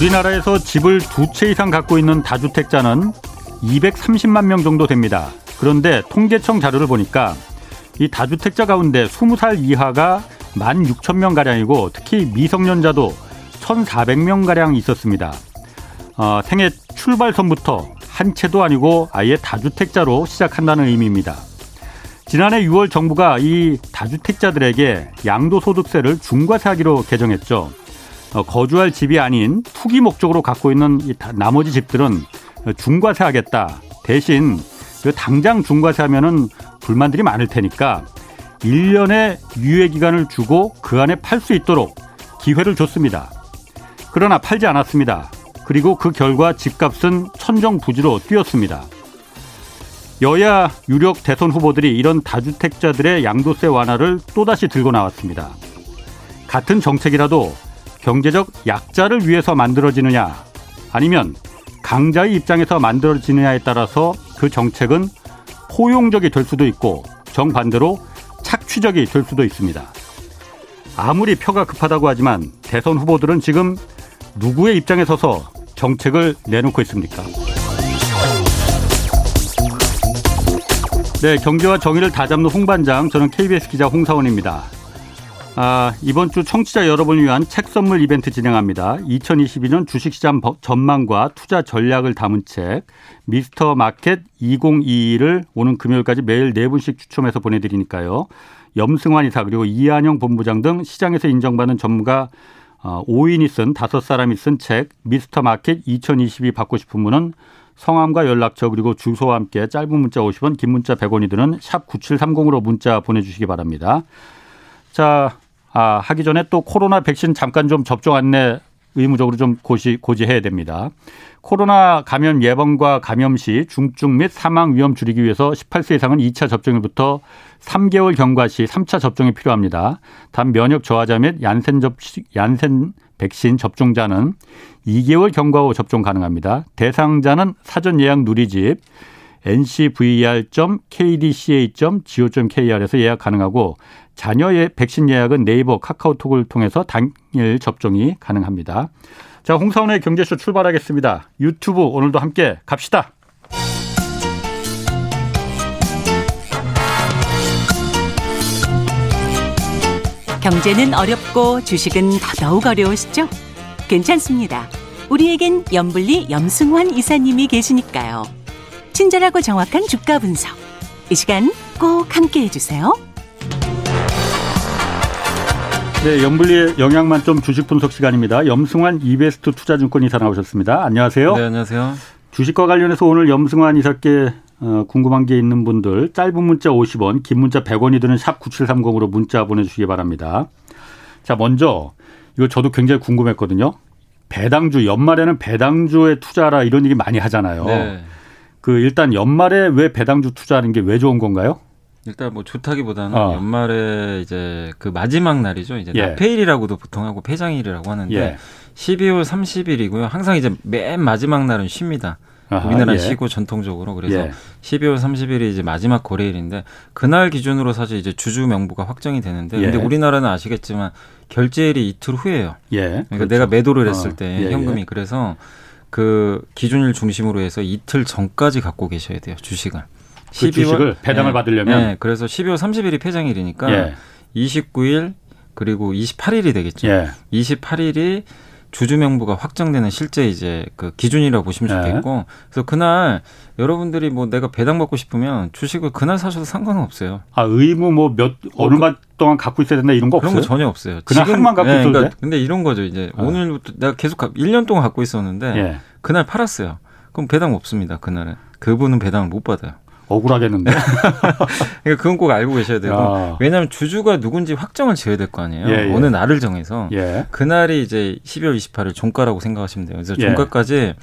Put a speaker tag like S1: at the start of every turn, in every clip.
S1: 우리나라에서 집을 두 채 이상 갖고 있는 다주택자는 230만 명 정도 됩니다. 그런데 통계청 자료를 보니까 이 다주택자 가운데 20살 이하가 1만 6천 명 가량이고 특히 미성년자도 1,400명 가량 있었습니다. 어, 생애 출발선부터 한 채도 아니고 아예 다주택자로 시작한다는 의미입니다. 지난해 6월 정부가 이 다주택자들에게 양도소득세를 중과세하기로 개정했죠. 어, 거주할 집이 아닌 투기 목적으로 갖고 있는 이 나머지 집들은 중과세하겠다. 대신 그 당장 중과세하면은 불만들이 많을 테니까 1년의 유예 기간을 주고 그 안에 팔 수 있도록 기회를 줬습니다. 그러나 팔지 않았습니다. 그리고 그 결과 집값은 천정부지로 뛰었습니다. 여야 유력 대선 후보들이 이런 다주택자들의 양도세 완화를 또다시 들고 나왔습니다. 같은 정책이라도 경제적 약자를 위해서 만들어지느냐 아니면 강자의 입장에서 만들어지느냐에 따라서 그 정책은 포용적이 될 수도 있고 정반대로 착취적이 될 수도 있습니다. 아무리 표가 급하다고 하지만 대선 후보들은 지금 누구의 입장에 서서 정책을 내놓고 있습니까? 네, 경제와 정의를 다잡는 홍반장, 저는 KBS 기자 홍사원입니다. 아, 이번 주 청취자 여러분을 위한 책 선물 이벤트 진행합니다. 2022년 주식시장 전망과 투자 전략을 담은 책 미스터 마켓 2022를 오는 금요일까지 매일 4분씩 추첨해서 보내드리니까요. 염승환 이사 그리고 이한영 본부장 등 시장에서 인정받는 전문가 5인이 어, 쓴 5사람이 쓴 책 미스터 마켓 2022 받고 싶은 분은 성함과 연락처 그리고 주소와 함께 짧은 문자 50원 긴 문자 100원이 드는 샵 9730으로 문자 보내주시기 바랍니다. 자, 아, 하기 전에 또 코로나 백신 잠깐 좀 접종 안내 의무적으로 좀 고시, 고지해야 됩니다. 코로나 감염 예방과 감염 시 중증 및 사망 위험 줄이기 위해서 18세 이상은 2차 접종일부터 3개월 경과 시 3차 접종이 필요합니다. 단 면역 저하자 및 얀센 접 얀센 백신 접종자는 2개월 경과 후 접종 가능합니다. 대상자는 사전 예약 누리집 ncvr.kdca.go.kr에서 예약 가능하고 자녀의 백신 예약은 네이버 카카오톡을 통해서 당일 접종이 가능합니다. 자, 홍사원의 경제쇼 출발하겠습니다. 유튜브 오늘도 함께 갑시다.
S2: 경제는 어렵고 주식은 더더욱 어려우시죠? 괜찮습니다. 우리에겐 염불리 염승환 이사님이 계시니까요. 친절하고 정확한 주가 분석. 이 시간 꼭 함께 해주세요.
S1: 네, 염불리의 영양만점 주식 분석 시간입니다. 염승환 이베스트 투자증권 이사 나오셨습니다. 안녕하세요.
S3: 네, 안녕하세요.
S1: 주식과 관련해서 오늘 염승환 이사께 어, 궁금한 게 있는 분들 짧은 문자 50원, 긴 문자 100원이 드는 샵 9730으로 문자 보내주시기 바랍니다. 자, 먼저 이거 저도 굉장히 궁금했거든요. 배당주 연말에는 배당주에 투자라 이런 얘기 많이 하잖아요. 네. 그 일단 연말에 왜 배당주 투자하는 게 왜 좋은 건가요?
S3: 일단 뭐 좋다기보다는 어. 연말에 이제 그 마지막 날이죠. 이제 예. 나페일이라고도 보통 하고 폐장일이라고 하는데 예. 12월 30일이고요. 항상 이제 맨 마지막 날은 쉽니다. 아하, 우리나라 예. 쉬고 전통적으로 그래서 예. 12월 30일이 이제 마지막 거래일인데 그날 기준으로 사실 이제 주주 명부가 확정이 되는데 예. 근데 우리나라는 아시겠지만 결제일이 이틀 후에요. 예. 그러니까 그렇죠. 내가 매도를 했을 어. 때 예, 예. 현금이 그래서 그 기준일 중심으로 해서 이틀 전까지 갖고 계셔야 돼요 주식을.
S1: 그 12월 주식을 배당을 네. 받으려면
S3: 네. 그래서 12월 30일이 폐장일이니까 예. 29일 그리고 28일이 되겠죠. 예. 28일이 주주 명부가 확정되는 실제 이제 그 기준이라고 보시면 네. 좋겠고 그래서 그날 여러분들이 뭐 내가 배당 받고 싶으면 주식을 그날 사셔도 상관은 없어요.
S1: 아 의무 뭐몇 어느 어, 그, 동안 갖고 있어야 된다 이런 거
S3: 없어요?
S1: 그런
S3: 거 전혀 없어요.
S1: 그날 지금, 하루만 갖고 네, 있어도 그러니까,
S3: 근데 이런 거죠. 이제 어. 오늘부터 내가 계속 1년 동안 갖고 있었는데 예. 그날 팔았어요. 그럼 배당 없습니다. 그날은 그분은 배당을 못 받아요.
S1: 억울하겠는데.
S3: 그러니까 그건 꼭 알고 계셔야 되고 야. 왜냐하면 주주가 누군지 확정을 지어야 될 거 아니에요. 예, 예. 어느 날을 정해서 예. 그날이 이제 12월 28일 종가라고 생각하시면 돼요. 그래서 예. 종가까지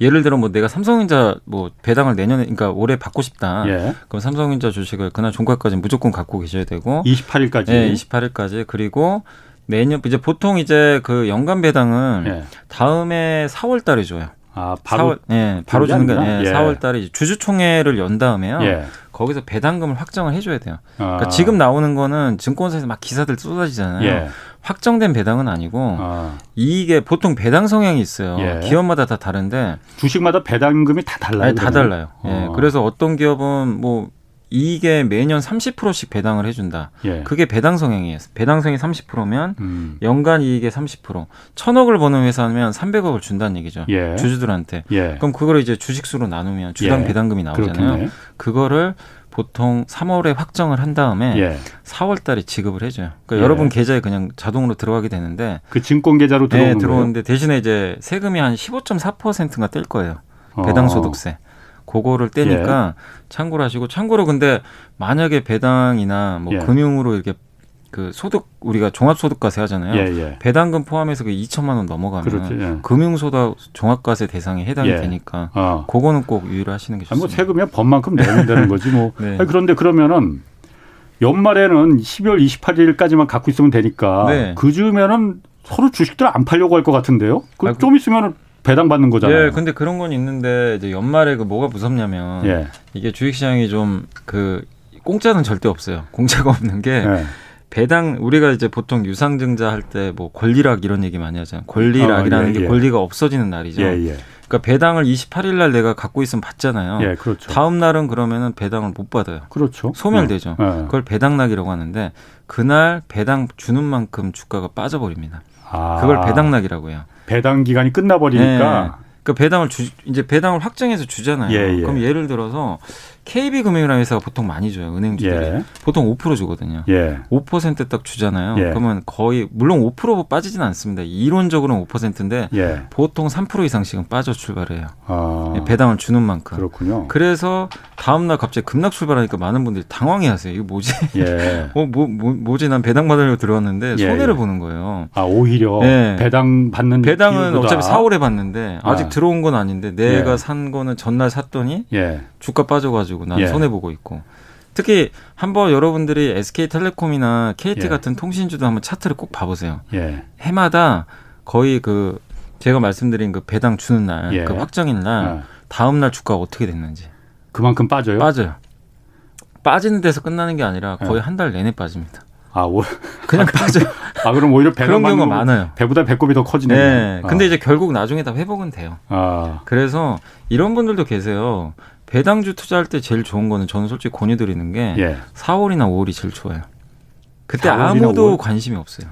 S3: 예를 들어 뭐 내가 삼성전자 뭐 배당을 내년에 그러니까 올해 받고 싶다. 예. 그럼 삼성전자 주식을 그날 종가까지 무조건 갖고 계셔야 되고
S1: 28일까지.
S3: 네, 28일까지 그리고 매년 이제 보통 이제 그 연간 배당은 예. 다음에 4월 달에 줘요.
S1: 아, 바로
S3: 4월, 예, 바로 주는 게 예, 4월 달에 주주총회를 연 다음에요. 예. 거기서 배당금을 확정을 해줘야 돼요. 그러니까 아. 지금 나오는 거는 증권사에서 막 기사들 쏟아지잖아요. 예. 확정된 배당은 아니고 아. 이익에 보통 배당 성향이 있어요. 예. 기업마다 다 다른데
S1: 주식마다 배당금이 다 달라요.
S3: 네, 다 달라요. 예. 어. 그래서 어떤 기업은 뭐 이익에 매년 30%씩 배당을 해준다. 예. 그게 배당 성향이에요. 배당 성이 30%면 음. 연간 이익의 30%. 천억을 버는 회사면 300억을 준다는 얘기죠. 예. 주주들한테. 예. 그럼 그걸 이제 주식수로 나누면 주당 예. 배당금이 나오잖아요. 그렇겠네. 그거를 보통 3월에 확정을 한 다음에 예. 4월 달에 지급을 해줘요. 그러니까 예. 여러분 계좌에 그냥 자동으로 들어가게 되는데
S1: 그 증권 계좌로 들어오는 네,
S3: 들어오는데 대신에 이제 세금이 한 15.4%가 뗄 거예요. 배당 소득세. 어. 그거를 떼니까 예. 참고를 하시고 참고로 근데 만약에 배당이나 뭐 예. 금융으로 이렇게 그 소득 우리가 종합소득과세 하잖아요. 예, 예. 배당금 포함해서 그 2천만 원 넘어가면 그렇지, 예. 금융소득 종합과세 대상에 해당이 예. 되니까 어. 그거는 꼭 유의를 하시는 게 좋습니다.
S1: 아니, 뭐 세금이 법만큼 내면 되는 거지 뭐. 네. 아니, 그런데 그러면은 연말에는 12월 28일까지만 갖고 있으면 되니까 네. 그 즈음에는 서로 주식들 안 팔려고 할 것 같은데요. 그좀 아, 그, 있으면은 배당 받는 거잖아요.
S3: 예, 근데 그런 건 있는데 이제 연말에 그 뭐가 무섭냐면 예. 이게 주식시장이 좀 그 공짜는 절대 없어요. 공짜가 없는 게 예. 배당 우리가 이제 보통 유상증자 할 때 뭐 권리락 이런 얘기 많이 하잖아요. 권리락이라는 어, 예, 게 예. 권리가 없어지는 날이죠. 예, 예. 그러니까 배당을 28일 날 내가 갖고 있으면 받잖아요. 예, 그렇죠. 다음 날은 그러면은 배당을 못 받아요.
S1: 그렇죠.
S3: 소멸되죠. 그걸 배당락이라고 하는데 그날 배당 주는 만큼 주가가 빠져버립니다. 아. 그걸 배당락이라고 해요.
S1: 배당 기간이 끝나버리니까. 네.
S3: 그 배당을 주, 이제 배당을 확정해서 주잖아요. 예, 예. 그럼 예를 들어서 KB금융이라는 회사가 보통 많이 줘요. 은행주들이. 예. 보통 5% 주거든요. 예. 5%딱 주잖아요. 예. 그러면 거의 물론 5% 빠지진 않습니다. 이론적으로는 5%인데 예. 보통 3% 이상씩은 빠져 출발해요. 아. 예, 배당을 주는 만큼.
S1: 그렇군요.
S3: 그래서 다음 날 갑자기 급락 출발하니까 많은 분들이 당황해 하세요. 이거 뭐지? 예. 어, 뭐, 뭐, 뭐지? 난 배당 받으려고 들어왔는데 예, 손해를 보는 거예요.
S1: 아, 오히려 배당 받는
S3: 배당은. 어차피 4월에 받는데 아직 아. 들어온 건 아닌데 내가 산 거는 전날 샀더니 주가 빠져가지고 가지고 난 예. 손해 보고 있고. 특히 한번 여러분들이 SK텔레콤이나 KT 예. 같은 통신주도 한번 차트를 꼭 봐보세요. 예. 해마다 거의 그 제가 말씀드린 그 배당 주는 날, 예. 그 확정인 날, 어. 다음 날 주가가 어떻게 됐는지.
S1: 그만큼 빠져요?
S3: 빠져요. 빠지는 데서 끝나는 게 아니라 거의 예. 한달 내내 빠집니다.
S1: 아, 오.
S3: 그냥 빠져.
S1: 아, 그럼 오히려
S3: 그런 경우가 많아요.
S1: 배보다 배꼽이 더 커지네요.
S3: 네. 근데 아. 이제 결국 나중에 다 회복은 돼요. 아. 그래서 이런 분들도 계세요. 배당주 투자할 때 제일 좋은 거는 저는 솔직히 권유드리는 게 예. 4월이나 5월이 제일 좋아요. 그때 아무도 5월? 관심이 없어요.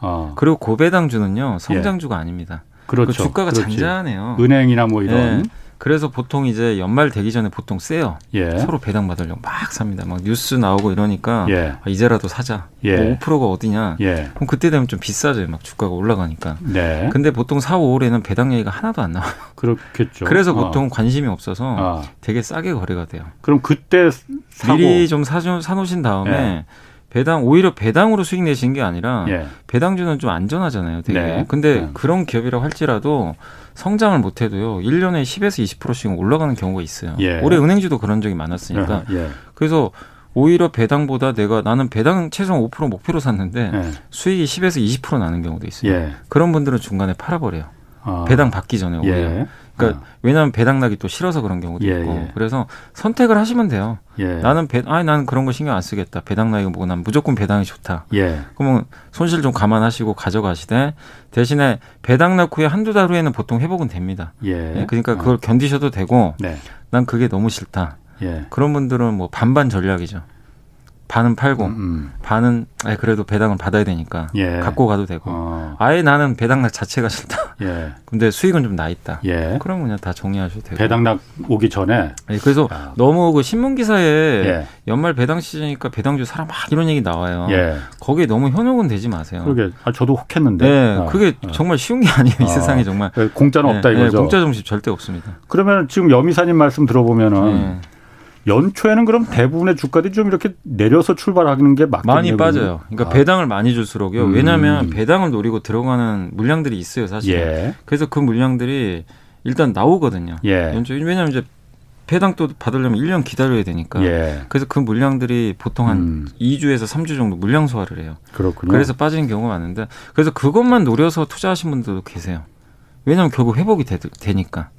S3: 아. 그리고 고배당주는요 성장주가 예. 아닙니다. 그렇죠. 그 주가가 그렇지. 잔잔해요.
S1: 은행이나 뭐 이런. 예.
S3: 그래서 보통 이제 연말 되기 전에 보통 세요. 예. 서로 배당 받으려고 막 삽니다. 막 뉴스 나오고 이러니까 예. 아, 이제라도 사자. 예. 뭐 5%가 어디냐. 예. 그럼 그때 되면 좀 비싸져요. 막 주가가 올라가니까. 네. 근데 보통 4, 5월에는 배당 얘기가 하나도 안 나와요.
S1: 그렇겠죠.
S3: 그래서 어. 보통 어. 관심이 없어서 어. 되게 싸게 거래가 돼요.
S1: 그럼 그때
S3: 사고. 미리 좀 사, 사놓으신 다음에 예. 배당 오히려 배당으로 수익 내시는 게 아니라 예. 배당주는 좀 안전하잖아요. 되게. 네. 근데 네. 그런 기업이라고 할지라도 성장을 못 해도요. 1년에 10에서 20%씩 올라가는 경우가 있어요. 예. 올해 은행주도 그런 적이 많았으니까. 예. 그래서 오히려 배당보다 내가 나는 배당 최소한 5% 목표로 샀는데 예. 수익이 10에서 20% 나는 경우도 있어요. 예. 그런 분들은 중간에 팔아버려요. 아. 배당 받기 전에 오히려. 예. 그러니까 아. 왜냐하면 배당 나기 또 싫어서 그런 경우도 예, 있고 예. 그래서 선택을 하시면 돼요. 예. 나는 배, 아니 나는 그런 거 신경 안 쓰겠다. 배당 나기 뭐고 난 무조건 배당이 좋다. 예. 그러면 손실 좀 감안하시고 가져가시되 대신에 배당 나 후에 한두 달 후에는 보통 회복은 됩니다. 예. 예 그러니까 그걸 어. 견디셔도 되고 네. 난 그게 너무 싫다. 예. 그런 분들은 뭐 반반 전략이죠. 반은 팔고 음, 음. 반은 아 그래도 배당을 받아야 되니까 예. 갖고 가도 되고 어. 아예 나는 배당락 자체가 싫다. 예. 근데 수익은 좀 나 있다. 예. 그럼 그냥 다 정리하셔도 되고
S1: 배당락 오기 전에
S3: 예, 그래서 야. 너무 그 신문 기사에 예. 연말 배당 시즌이니까 배당주 사람 막 이런 얘기 나와요. 예. 거기에 너무 현혹은 되지 마세요.
S1: 그러게 아, 저도 혹했는데.
S3: 네, 아. 그게 아. 정말 쉬운 게 아니에요. 이 아. 세상에 정말
S1: 공짜는 없다 이거죠.
S3: 공짜 점심 절대 없습니다.
S1: 그러면 지금 여미사님 말씀 들어보면은. 연초에는 그럼 대부분의 주가들이 좀 이렇게 내려서 출발하는 게 맞겠네요.
S3: 많이 빠져요. 그러니까 아. 배당을 많이 줄수록요. 음. 왜냐하면 배당을 노리고 들어가는 물량들이 있어요, 사실. 예. 그래서 그 물량들이 일단 나오거든요. 예. 연초 왜냐하면 이제 배당도 받으려면 1년 기다려야 되니까. 예. 그래서 그 물량들이 보통 한 음. 2주에서 3주 정도 물량 소화를 해요.
S1: 그렇군요.
S3: 그래서 빠지는 경우가 많은데 그래서 그것만 노려서 투자하신 분들도 계세요. 왜냐하면 결국 회복이 되, 되니까.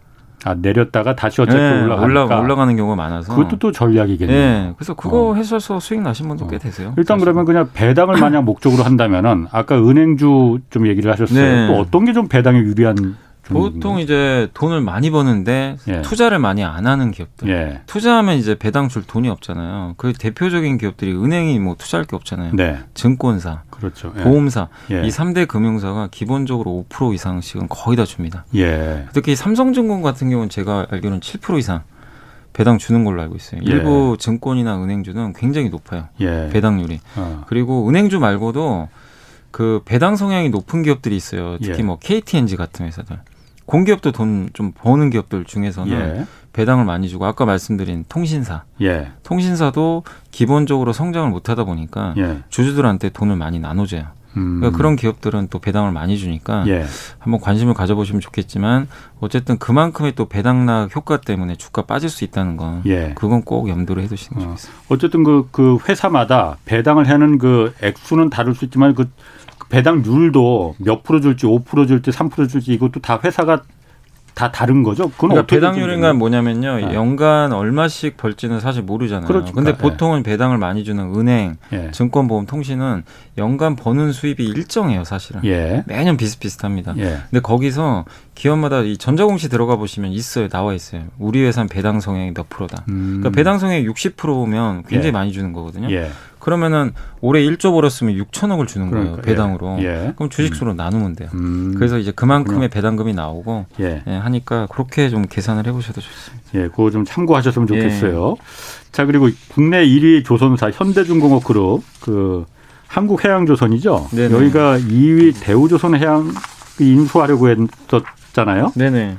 S1: 아 내렸다가 다시 어차피 네, 올라가니까
S3: 올라, 올라 가는 경우가 많아서
S1: 그것도 또 전략이겠네요. 네,
S3: 그래서 그거 어. 해서 수익 나신 분도 어. 꽤 되세요.
S1: 일단 사실. 그러면 그냥 배당을 만약 목적으로 한다면은 아까 은행주 좀 얘기를 하셨어요. 네. 또 어떤 게 좀 배당에 유리한
S3: 보통 이제 돈을 많이 버는데 예. 투자를 많이 안 하는 기업들. 예. 투자하면 이제 배당 줄 돈이 없잖아요. 그 대표적인 기업들이 은행이 뭐 투자할 게 없잖아요. 네. 증권사, 그렇죠. 예. 보험사 예. 이 3대 금융사가 기본적으로 5% 이상씩은 거의 다 줍니다. 예. 특히 삼성증권 같은 경우는 제가 알기로는 7% 이상 배당 주는 걸로 알고 있어요. 예. 일부 증권이나 은행주는 굉장히 높아요. 배당률이. 어. 그리고 은행주 말고도 그 배당 성향이 높은 기업들이 있어요. 특히 뭐 KTNG 같은 회사들. 공기업도 돈 좀 버는 기업들 중에서는 예. 배당을 많이 주고 아까 말씀드린 통신사, 예. 통신사도 기본적으로 성장을 못하다 보니까 예. 주주들한테 돈을 많이 나눠줘요. 음. 그러니까 그런 기업들은 또 배당을 많이 주니까 예. 한번 관심을 가져보시면 좋겠지만 어쨌든 그만큼의 또 배당락 효과 때문에 주가 빠질 수 있다는 건 예. 그건 꼭 염두를 해두시는 게 어. 좋겠습니다.
S1: 어쨌든 그, 그 회사마다 배당을 하는 그 액수는 다를 수 있지만 그 배당률도 몇 프로 줄지 5% 줄지 3% 줄지 이것도 다 회사가 다 다른 거죠.
S3: 그건 그러니까 배당률인가 뭐냐면요. 네. 연간 얼마씩 벌지는 사실 모르잖아요. 그렇죠. 근데 네. 보통은 배당을 많이 주는 은행, 예. 증권보험, 통신은 연간 버는 수입이 일정해요, 사실은. 예. 매년 비슷비슷합니다. 예. 근데 거기서 기업마다 이 전자공시 들어가 보시면 있어요. 나와 있어요. 우리 회사는 배당 성향이 몇 프로다. 음. 그러니까 배당 성향이 60%면 굉장히 예. 많이 주는 거거든요. 예. 그러면은 올해 1조 벌었으면 6천억을 주는 거예요. 그러니까, 배당으로. 예. 예. 그럼 주식수로 음. 나누면 돼요. 음. 그래서 이제 그만큼의 배당금이 나오고 예. 예. 하니까 그렇게 좀 계산을 해보셔도 좋습니다.
S1: 예, 그거 좀 참고하셨으면 좋겠어요. 예. 자 그리고 국내 1위 조선사 현대중공업 그룹 그 한국해양조선이죠. 네네. 여기가 2위 대우조선해양 인수하려고 했었잖아요. 네네.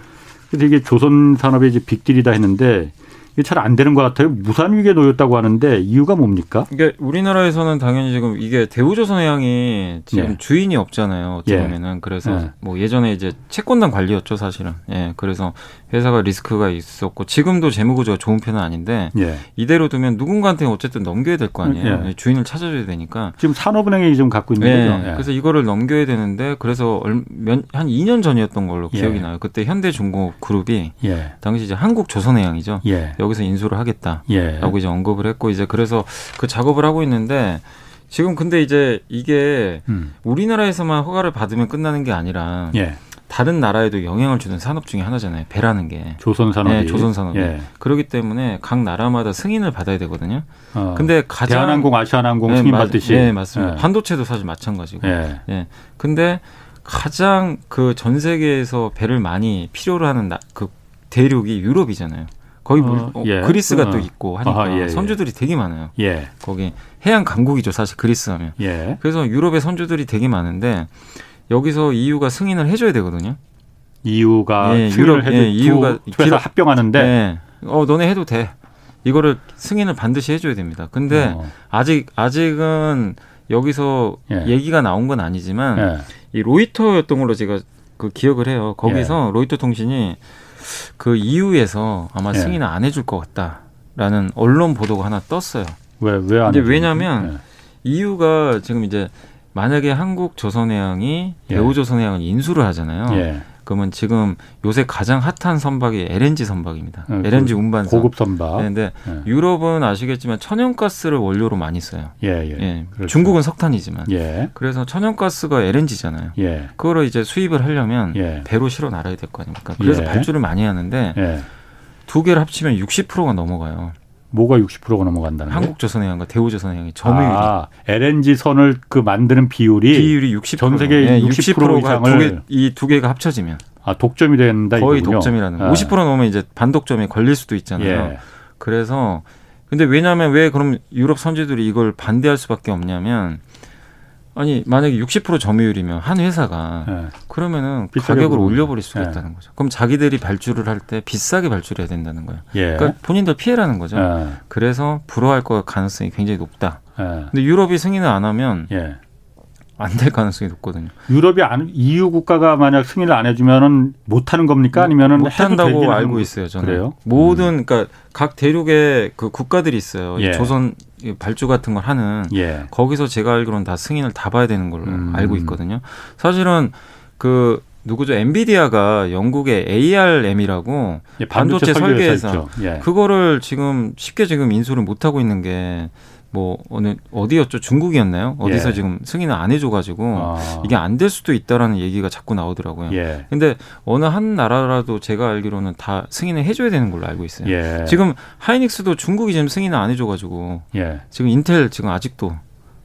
S1: 그래서 이게 조선 산업의 이제 빅딜이다 했는데 이게 잘 안 되는 것 같아요. 무산 위기에 놓였다고 하는데 이유가 뭡니까?
S3: 이게 우리나라에서는 당연히 지금 이게 대우조선해양이 지금 예. 주인이 없잖아요. 어떻게 예. 보면은 그래서 예. 뭐 예전에 이제 채권단 관리였죠 사실은. 예, 그래서 회사가 리스크가 있었고 지금도 재무 구조가 좋은 편은 아닌데 예. 이대로 두면 누군가한테 어쨌든 넘겨야 될 거 아니에요. 예. 주인을 찾아줘야 되니까.
S1: 지금 산업은행이 좀 갖고 있는 예. 거죠.
S3: 그래서 이거를 넘겨야 되는데 그래서 한 2년 전이었던 걸로 기억이 나요. 그때 현대중공업 그룹이 당시 이제 한국조선해양이죠. 여기서 인수를 하겠다라고 예. 이제 언급을 했고 이제 그래서 그 작업을 하고 있는데 지금 근데 이제 이게 음. 우리나라에서만 허가를 받으면 끝나는 게 아니라 예. 다른 나라에도 영향을 주는 산업 중에 하나잖아요. 배라는 게.
S1: 조선 산업이. 네,
S3: 조선 산업이. 예. 그렇기 때문에 각 나라마다 승인을 받아야 되거든요. 어, 근데 가장
S1: 대한항공, 아시아나항공 네, 승인 받듯이.
S3: 네, 맞습니다. 예. 반도체도 사실 마찬가지고. 예. 예. 근데 가장 그 전 세계에서 배를 많이 필요로 하는 나, 그 대륙이 유럽이잖아요. 거기 어, 어, 예. 그리스가 어. 또 있고 하니까 아하, 예, 예. 선주들이 되게 많아요. 예. 거기 해양 강국이죠, 사실 그리스 하면. 예. 그래서 유럽의 선주들이 되게 많은데 여기서 EU가 승인을 해줘야 되거든요.
S1: EU가 예, 유럽 해도 예, EU가 기업 합병하는데 예.
S3: 어 너네 해도 돼. 이거를 승인을 반드시 해줘야 됩니다. 근데 어. 아직 아직은 여기서 예. 얘기가 나온 건 아니지만 예. 이 로이터였던 걸로 제가 그 기억을 해요. 거기서 예. 로이터 통신이 그 이후에서 아마 예. 승인을 안 해줄 것 같다라는 언론 보도가 하나 떴어요.
S1: 왜왜 안?
S3: 이제 왜냐하면 예. 이유가 지금 이제 만약에 한국 조선해양이 예. 대우 조선해양을 인수를 하잖아요. 예. 그러면 지금 요새 가장 핫한 선박이 LNG 선박입니다. 네, LNG 운반선.
S1: 고급 선박.
S3: 네, 근데 네. 유럽은 아시겠지만 천연가스를 원료로 많이 써요. 예, 예. 예. 그렇죠. 중국은 석탄이지만. 예. 그래서 천연가스가 LNG잖아요. 예. 그거를 이제 수입을 하려면 예. 배로 실어 나가야 될 거 아닙니까? 그래서 예. 발주를 많이 하는데 예. 두 개를 합치면 60%가 넘어가요.
S1: 뭐가 60%가 넘어간다는
S3: 한국조선해양과 대우조선해양이 점유율이 아,
S1: LNG 선을 그 만드는 비율이
S3: 비율이 60%전
S1: 세계 네, 60%, 60% 이상을
S3: 이두 개가 합쳐지면
S1: 아 독점이 된다
S3: 거의 이거군요. 독점이라는 아. 50% 넘으면 이제 반독점에 걸릴 수도 있잖아요. 예. 그래서 근데 왜냐하면 왜 그럼 유럽 선주들이 이걸 반대할 수밖에 없냐면 아니 만약에 60% 점유율이면 한 회사가 네. 그러면은 가격을 올려버릴 수가 네. 있다는 거죠. 그럼 자기들이 발주를 할 때 비싸게 발주해야 된다는 거예요. 예. 그러니까 본인들 피해라는 거죠. 예. 그래서 불허할 거 가능성이 굉장히 높다. 예. 근데 유럽이 승인을 안 하면 예. 안될 가능성이 높거든요.
S1: 유럽이 안, EU 국가가 만약 승인을 안 해주면은 못 하는 겁니까? 아니면은
S3: 못 한다고 알고 있어요. 저는 그래요? 모든 음. 그러니까 각 대륙의 그 국가들이 있어요. 예. 조선 발주 같은 걸 하는 예. 거기서 제가 알기로는 다 승인을 다 봐야 되는 걸로 음. 알고 있거든요. 사실은 그 누구죠? 엔비디아가 영국의 ARM이라고 예, 반도체, 반도체 설계회사 예. 그거를 지금 쉽게 지금 인수를 못 하고 있는 게 뭐 어느 어디였죠? 중국이었나요? 어디서 예. 지금 승인을 안 해줘가지고 아. 이게 안 될 수도 있다라는 얘기가 자꾸 나오더라고요. 예. 근데 어느 한 나라라도 제가 알기로는 다 승인을 해줘야 되는 걸로 알고 있어요. 예. 지금 하이닉스도 중국이 지금 승인을 안 해줘가지고 예. 지금 인텔 지금 아직도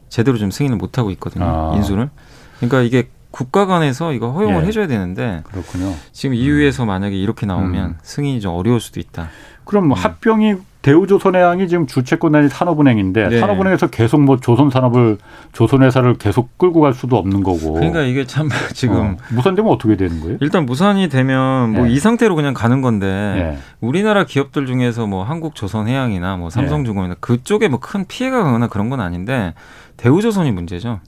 S3: 제대로 좀 승인을 못 하고 있거든요. 아. 인수를. 그러니까 이게 국가 간에서 이거 허용을 예. 해줘야 되는데 그렇군요. 지금 EU에서 음. 만약에 이렇게 나오면 음. 승인이 좀 어려울 수도 있다.
S1: 그럼 뭐 음. 합병이 대우조선해양이 지금 주체권단이 산업은행인데 네. 산업은행에서 계속 뭐 조선산업을 조선회사를 계속 끌고 갈 수도 없는 거고.
S3: 그러니까 이게 참 지금 어,
S1: 무산되면 어떻게 되는 거예요?
S3: 일단 무산이 되면 뭐이 네. 상태로 그냥 가는 건데 네. 우리나라 기업들 중에서 뭐 한국조선해양이나 뭐 삼성중공이나 그쪽에 뭐 큰 피해가 가거나 그런 건 아닌데 대우조선이 문제죠.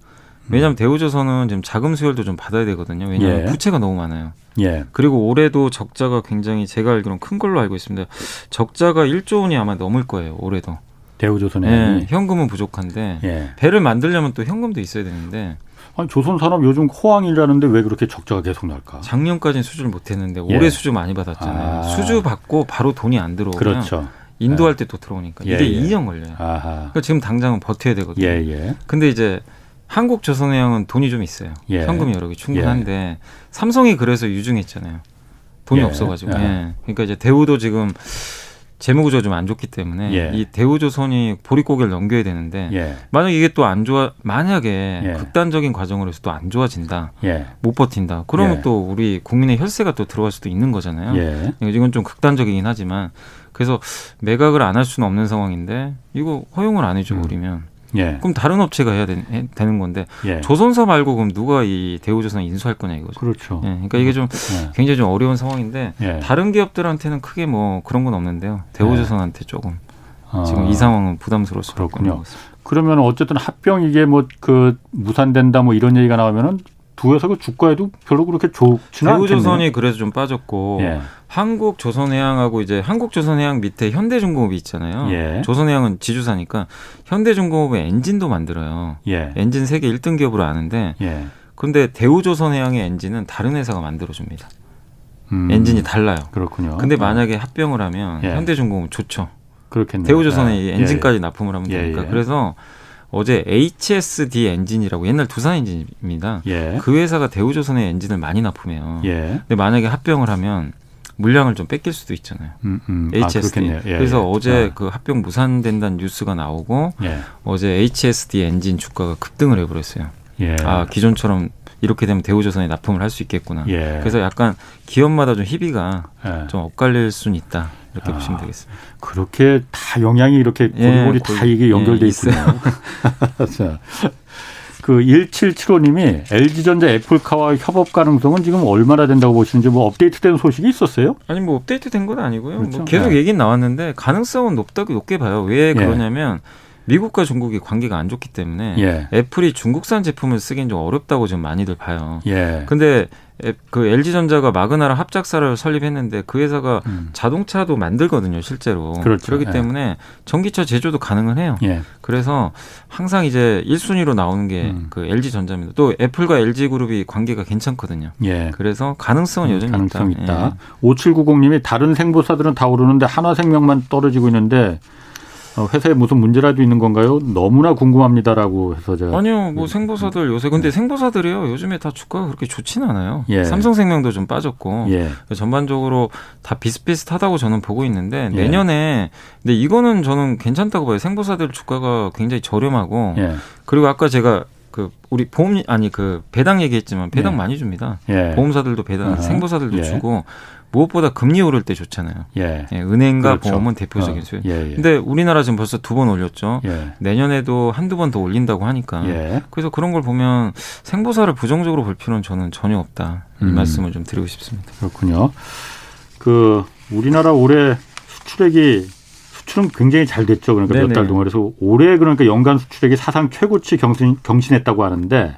S3: 왜냐하면 대우조선은 지금 자금 수혈도 좀 받아야 되거든요. 왜냐하면 예. 부채가 너무 많아요. 예. 그리고 올해도 적자가 굉장히 제가 알기로는 큰 걸로 알고 있습니다. 적자가 1조 원이 아마 넘을 거예요. 올해도.
S1: 대우조선에
S3: 예, 현금은 부족한데 예. 배를 만들려면 또 현금도 있어야 되는데
S1: 아니 조선 산업 요즘 호황이라는데 왜 그렇게 적자가 계속 날까?
S3: 작년까지는 수주를 못했는데 올해 예. 수주 많이 받았잖아요. 아. 수주 받고 바로 돈이 안 들어오면 그렇죠. 인도할 예. 때또 들어오니까 이게 예, 2년 걸려요. 그러니까 지금 당장은 버텨야 되거든요. 예, 근데 이제 한국 조선해양은 돈이 좀 있어요. 예. 현금이 여러 개 충분한데 예. 삼성이 그래서 유증했잖아요. 돈이 예. 없어가지고. 예. 예. 그러니까 이제 대우도 지금 재무구조 좀안 좋기 때문에 예. 이 대우조선이 보릿고개를 넘겨야 되는데 예. 만약 이게 또 안 좋아 만약에 극단적인 과정으로 해서 또 안 좋아진다 못 버틴다 그러면 또 우리 국민의 혈세가 또 들어갈 수도 있는 거잖아요. 그러니까 이건 좀 극단적이긴 하지만 그래서 매각을 안 할 수는 없는 상황인데 이거 허용을 안 해줘 버리면. 음. 예. 그럼 다른 업체가 해야 되, 는 건데 예. 조선사 말고 그럼 누가 이 대우조선 인수할 거냐 이거죠.
S1: 그렇죠.
S3: 예. 그러니까 이게 좀 예. 굉장히 좀 어려운 상황인데 예. 다른 기업들한테는 크게 뭐 그런 건 없는데요. 대우조선한테 조금 아. 지금 이 상황은 부담스러울 수
S1: 그렇군요. 그러면 어쨌든 합병 이게 뭐 그 무산된다 뭐 이런 얘기가 나오면은 두 회사가 주가에도 별로 그렇게 좋지는 않겠네요.
S3: 대우조선이 그래서 좀 빠졌고 예. 한국조선해양하고 이제 한국조선해양 밑에 현대중공업이 있잖아요. 예. 조선해양은 지주사니까 현대중공업의 엔진도 만들어요. 예. 엔진 세계 1등 기업으로 아는데 예. 근데 대우조선해양의 엔진은 다른 회사가 만들어줍니다. 음. 엔진이 달라요.
S1: 그렇군요.
S3: 근데 만약에 합병을 하면 예. 현대중공업 좋죠. 그렇겠네요. 대우조선에 예. 엔진까지 납품을 하면 되니까. 그래서 어제 HSD 엔진이라고 옛날 두산 엔진입니다. 예. 그 회사가 대우조선의 엔진을 많이 납품해요. 예. 근데 만약에 합병을 하면 물량을 좀 뺏길 수도 있잖아요. 음, 음. HSD. 아, 예, 그래서 예. 어제 아. 그 합병 무산된다는 뉴스가 나오고 예. 어제 HSD 엔진 주가가 급등을 해버렸어요. 예. 아 기존처럼 이렇게 되면 대우조선에 납품을 할 수 있겠구나. 예. 그래서 약간 기업마다 좀 희비가 좀 엇갈릴 수는 있다. 이렇게 아, 보시면 되겠습니다.
S1: 그렇게 다 영향이 이렇게 고리고리 예, 다 이게 연결돼 예, 있군요. 자, 그 1775님이 LG전자 애플카와 협업 가능성은 지금 얼마나 된다고 보시는지 뭐 업데이트된 소식이 있었어요?
S3: 아니 뭐 업데이트된 건 아니고요. 뭐 그렇죠? 뭐 계속 네. 얘기는 나왔는데 가능성은 높다고 높게 봐요. 왜 예. 그러냐면 예. 미국과 중국이 관계가 안 좋기 때문에 예. 애플이 중국산 제품을 쓰기엔 좀 어렵다고 좀 많이들 봐요. 예. 근데 그 LG전자가 마그나랑 합작사를 설립했는데 그 회사가 음. 자동차도 만들거든요, 실제로. 그렇죠. 그렇기 예. 때문에 전기차 제조도 가능은 해요. 예. 그래서 항상 이제 1순위로 나오는 게그 음. 그 LG전자입니다. 또 애플과 LG그룹이 관계가 괜찮거든요. 예. 그래서 가능성은 음, 여전히
S1: 가능성 있다. 있다. 5790님이 다른 생보사들은 다 오르는데 한화생명만 떨어지고 있는데 어, 회사에 무슨 문제라도 있는 건가요? 너무나 궁금합니다라고 해서 제가
S3: 아니요, 뭐 생보사들 요새 근데 네. 생보사들이요 요즘에 다 주가가 그렇게 좋지는 않아요. 예. 삼성생명도 좀 빠졌고 예. 전반적으로 다 비슷비슷하다고 저는 보고 있는데 예. 내년에 근데 이거는 저는 괜찮다고 봐요. 생보사들 주가가 굉장히 저렴하고 예. 그리고 아까 제가 그 우리 보험 아니 그 배당 얘기했지만 배당 예. 많이 줍니다. 예. 보험사들도 배당, uh-huh. 생보사들도 주고 무엇보다 금리 오를 때 좋잖아요. 예. 예 은행과 그렇죠. 보험은 대표적인 어. 수요. 예, 예. 근데 우리나라 지금 벌써 두 번 올렸죠. 예. 내년에도 한두 번 더 올린다고 하니까. 예. 그래서 그런 걸 보면 생보사를 부정적으로 볼 필요는 저는 전혀 없다. 이 음. 말씀을 좀 드리고 싶습니다.
S1: 그렇군요. 그 우리나라 올해 수출액이 수출은 굉장히 잘 됐죠. 그러니까 몇 달 동안 그래서 올해 그러니까 연간 수출액이 사상 최고치 경신, 경신했다고 하는데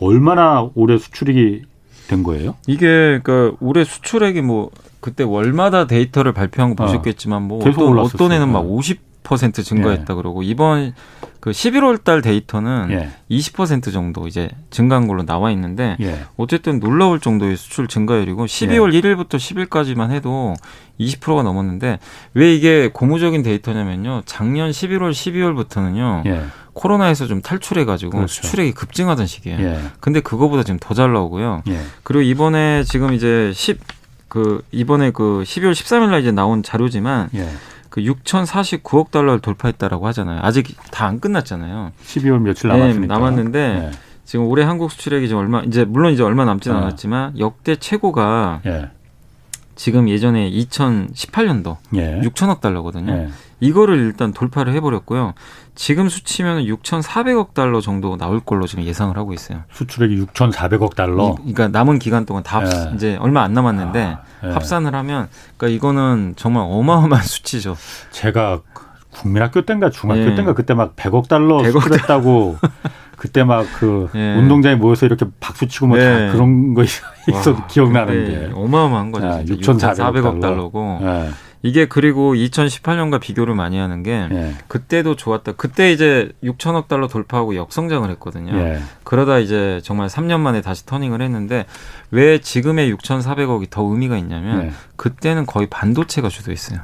S1: 얼마나 올해 수출액이 된 거예요?
S3: 이게 그러니까 올해 수출액이 뭐 그때 월마다 데이터를 발표한 거 아, 보셨겠지만 뭐 어떤, 어떤 해는 막50% 20% 증가했다 예. 그러고 이번 그 11월 달 데이터는 예. 20% 정도 이제 증가한 걸로 나와 있는데 예. 어쨌든 놀라울 정도의 수출 증가율이고 12월 예. 1일부터 10일까지만 해도 20%가 넘었는데 왜 이게 고무적인 데이터냐면요. 작년 11월 12월부터는요. 예. 코로나에서 좀 탈출해 가지고 그렇죠. 수출액이 급증하던 시기예요. 예. 근데 그거보다 지금 더 잘 나오고요. 예. 그리고 이번에 지금 이제 10 그 이번에 그 12월 13일 날 이제 나온 자료지만 예. 그 6,049억 달러를 돌파했다라고 하잖아요. 아직 다 안 끝났잖아요.
S1: 12월 며칠 남았으니까. 네,
S3: 남았는데 네. 지금 올해 한국 수출액이 지금 얼마 이제 물론 이제 얼마 남지는 네. 않았지만 역대 최고가 예. 지금 예전에 2018년도 예. 6천억 달러거든요. 예. 이거를 일단 돌파를 해버렸고요. 지금 수치면 6,400억 달러 정도 나올 걸로 지금 예상을 하고 있어요.
S1: 수출액이 6,400억 달러.
S3: 이, 그러니까 남은 기간 동안 다 합, 예. 이제 얼마 안 남았는데 아, 예. 합산을 하면 그러니까 이거는 정말 어마어마한 수치죠.
S1: 제가 국민학교 때인가 중학교 예. 때인가 그때 막 100억 달러 100억 수출했다고 그때 막그 예. 운동장에 모여서 이렇게 박수 치고 뭐 예. 그런 거 있어 기억나는데
S3: 어마어마한 거죠. 6,400억 달러고. 예. 이게 그리고 2018년과 비교를 많이 하는 게 예. 그때도 좋았다. 그때 이제 6천억 달러 돌파하고 역성장을 했거든요. 예. 그러다 이제 정말 3년 만에 다시 터닝을 했는데 왜 지금의 6,400억이 더 의미가 있냐면 예. 그때는 거의 반도체가 주도했어요.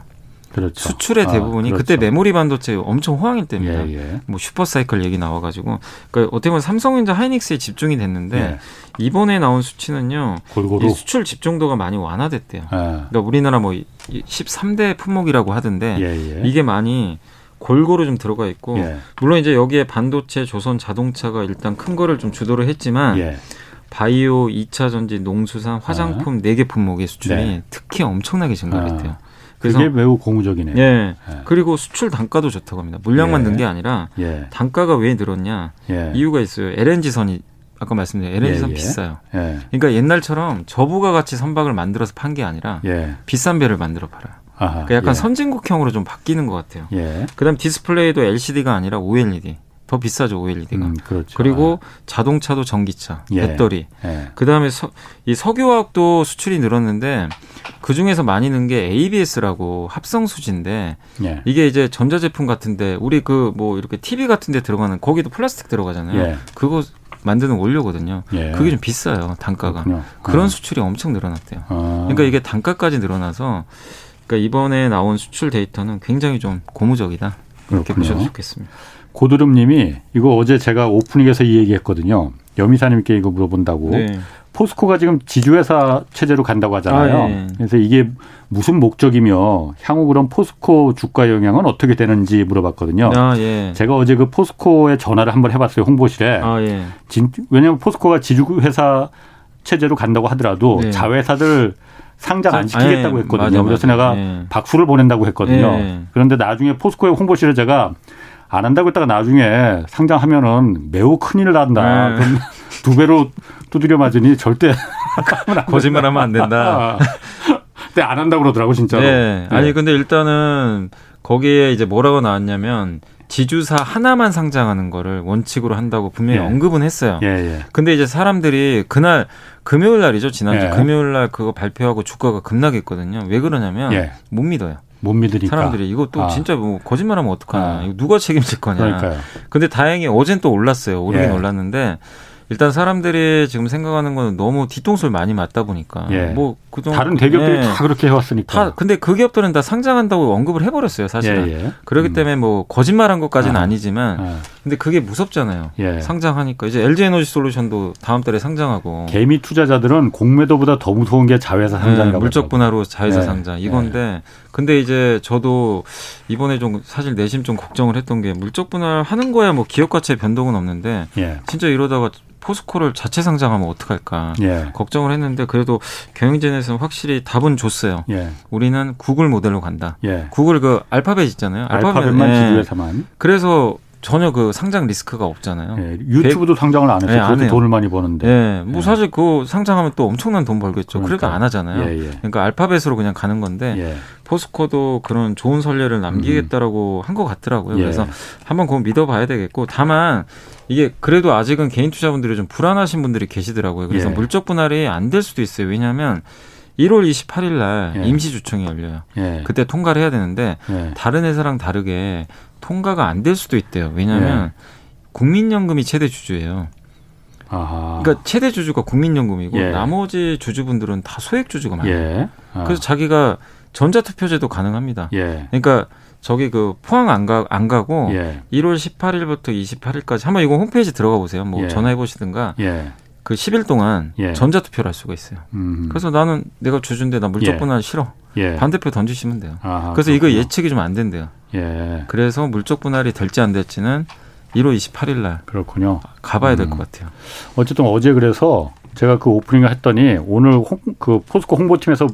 S3: 그렇죠. 수출의 아, 대부분이 아, 그렇죠. 그때 메모리 반도체 엄청 호황일 때입니다. 예, 예. 뭐 슈퍼사이클 얘기 나와가지고 그러니까 어떻게 보면 삼성전자 하이닉스에 집중이 됐는데 예. 이번에 나온 수치는요. 골고루. 수출 집중도가 많이 완화됐대요. 예. 그러니까 우리나라 뭐 13대 품목이라고 하던데 예, 예. 이게 많이 골고루 좀 들어가 있고 물론 이제 여기에 반도체, 조선 자동차가 일단 큰 거를 좀 주도를 했지만. 바이오, 2차 전지, 농수산, 화장품 네 개 품목의 수출이 네. 특히 엄청나게 증가했대요. 아.
S1: 그래서 그게 매우 고무적이네요.
S3: 예. 예. 그리고 수출 단가도 좋다고 합니다. 물량만 예. 는게 아니라 예. 단가가 왜 늘었냐? 예. 이유가 있어요. LNG 선이 아까 말씀드린 LNG 선 예, 비싸요. 그러니까 옛날처럼 저부가 같이 선박을 만들어서 판 게 아니라 비싼 배를 만들어 팔아요. 아하, 그러니까 약간 선진국형으로 좀 바뀌는 것 같아요. 그다음 디스플레이도 LCD가 아니라 OLED. 더 비싸죠 OLED가. 음, 그렇죠. 그리고 아. 자동차도 전기차, 예. 배터리. 예. 그다음에 서, 이 석유화학도 수출이 늘었는데 그 중에서 많이 는 게 ABS라고 합성 수지인데 예. 이게 이제 전자 제품 같은데 우리 그 뭐 이렇게 TV 같은데 들어가는 거기도 플라스틱 들어가잖아요. 예. 그거 만드는 원료거든요. 예. 그게 좀 비싸요 단가가. 그렇군요. 그런 어. 수출이 엄청 늘어났대요. 아. 그러니까 이게 단가까지 늘어나서 그러니까 이번에 나온 수출 데이터는 굉장히 좀 고무적이다. 이렇게 그렇군요. 보셔도 좋겠습니다.
S1: 고드름님이 이거 어제 제가 오프닝에서 이 얘기했거든요. 여미사님께 이거 물어본다고. 네. 포스코가 지금 지주회사 체제로 간다고 하잖아요. 아, 예. 그래서 이게 무슨 목적이며 향후 그런 포스코 주가 영향은 어떻게 되는지 물어봤거든요. 아, 예. 제가 어제 그 포스코에 전화를 한번 해봤어요 홍보실에. 아, 예. 진, 왜냐하면 포스코가 지주회사 체제로 간다고 하더라도 네. 자회사들 상장 안 시키겠다고 아, 예. 했거든요. 맞아, 그래서 맞아. 내가 예. 박수를 보낸다고 했거든요. 예. 그런데 나중에 포스코의 홍보실에 제가 안 한다고 했다가 나중에 상장하면은 매우 큰일 난다. 네. 그럼 두 배로 두드려 맞으니 절대
S3: 거짓말하면 안 된다.
S1: 근데 안 한다고 그러더라고 진짜로.
S3: 네. 네. 아니 근데 일단은 거기에 이제 뭐라고 나왔냐면 지주사 하나만 상장하는 거를 원칙으로 한다고 분명히 예. 언급은 했어요. 예, 예. 근데 이제 사람들이 그날 금요일 날이죠 지난주 예. 금요일 날 그거 발표하고 주가가 급락했거든요. 왜 그러냐면 예. 못 믿어요.
S1: 못 믿으니까.
S3: 사람들이 이거 또 아. 진짜 뭐 거짓말하면 어떡하나. 아. 이거 누가 책임질 거냐. 그러니까요. 근데 다행히 어젠 또 올랐어요. 오르긴 예. 올랐는데 일단 사람들이 지금 생각하는 거는 너무 뒤통수를 많이 맞다 보니까
S1: 예. 뭐 그동안 다른 대기업들이 예. 다 그렇게 해왔으니까 다
S3: 근데 그 기업들은 다 상장한다고 언급을 해버렸어요 사실은 예, 예. 그렇기 음. 때문에 뭐 거짓말한 것까지는 아. 니지만 아. 근데 그게 무섭잖아요 예. 상장하니까 이제 LG 에너지 솔루션도 다음 달에 상장하고
S1: 개미 투자자들은 공매도보다 더 무서운 게 자회사 상장이라고
S3: 네, 물적 분할로 자회사 예. 상장 이건데 근데 이제 저도 이번에 좀 사실 내심 좀 걱정을 했던 게 물적 분할 하는 거야 뭐 기업 가치의 변동은 없는데 진짜 이러다가 포스코를 자체 상장하면 어떡할까 예. 걱정을 했는데 그래도 경영진에서는 확실히 답은 줬어요. 예. 우리는 구글 모델로 간다. 예. 구글 그 알파벳 있잖아요.
S1: 알파벳만 예. 기준에서만.
S3: 그래서 전혀 그 상장 리스크가 없잖아요. 예,
S1: 유튜브도 백... 상장을 안 했어요. 예, 그것도 돈을 많이 버는데.
S3: 예, 뭐 예. 사실 그 상장하면 또 엄청난 돈 벌겠죠. 그러니까. 그래도 안 하잖아요. 예, 예. 그러니까 알파벳으로 그냥 가는 건데 예. 포스코도 그런 좋은 선례를 남기겠다라고 음. 한것 같더라고요. 그래서 한번 그거 믿어봐야 되겠고 다만 이게 그래도 아직은 개인 투자분들이 좀 불안하신 분들이 계시더라고요. 그래서 물적 분할이 안 될 수도 있어요. 왜냐하면 1월 28일 날 예. 임시 주총이 열려요.
S1: 예.
S3: 그때 통과를 해야 되는데 예. 다른 회사랑 다르게 통과가 안 될 수도 있대요. 왜냐하면 예. 국민연금이 최대 주주예요. 아하. 그러니까 최대 주주가 국민연금이고 예. 나머지 주주분들은 다 소액 주주가 많아요. 예. 아. 그래서 자기가 전자투표제도 가능합니다.
S1: 예.
S3: 그러니까 저기 그 포항 안, 가, 안 가고 예. 1월 18일부터 28일까지 한번 이거 홈페이지 들어가 보세요. 뭐 예. 전화해 보시든가 예. 그 10일 동안 예. 전자투표를 할 수가 있어요. 음. 그래서 나는 내가 주주인데 나 물적 분할 싫어. 반대표 던지시면 돼요. 아하, 그래서 그렇구나. 이거 예측이 좀 안 된대요. 그래서 물적 분할이 될지 안 될지는 1월 28일 날
S1: 그렇군요.
S3: 가봐야 될것 음. 같아요.
S1: 어쨌든 어제 그래서 제가 그 오프닝을 했더니 오늘 홍, 그 포스코 홍보팀에서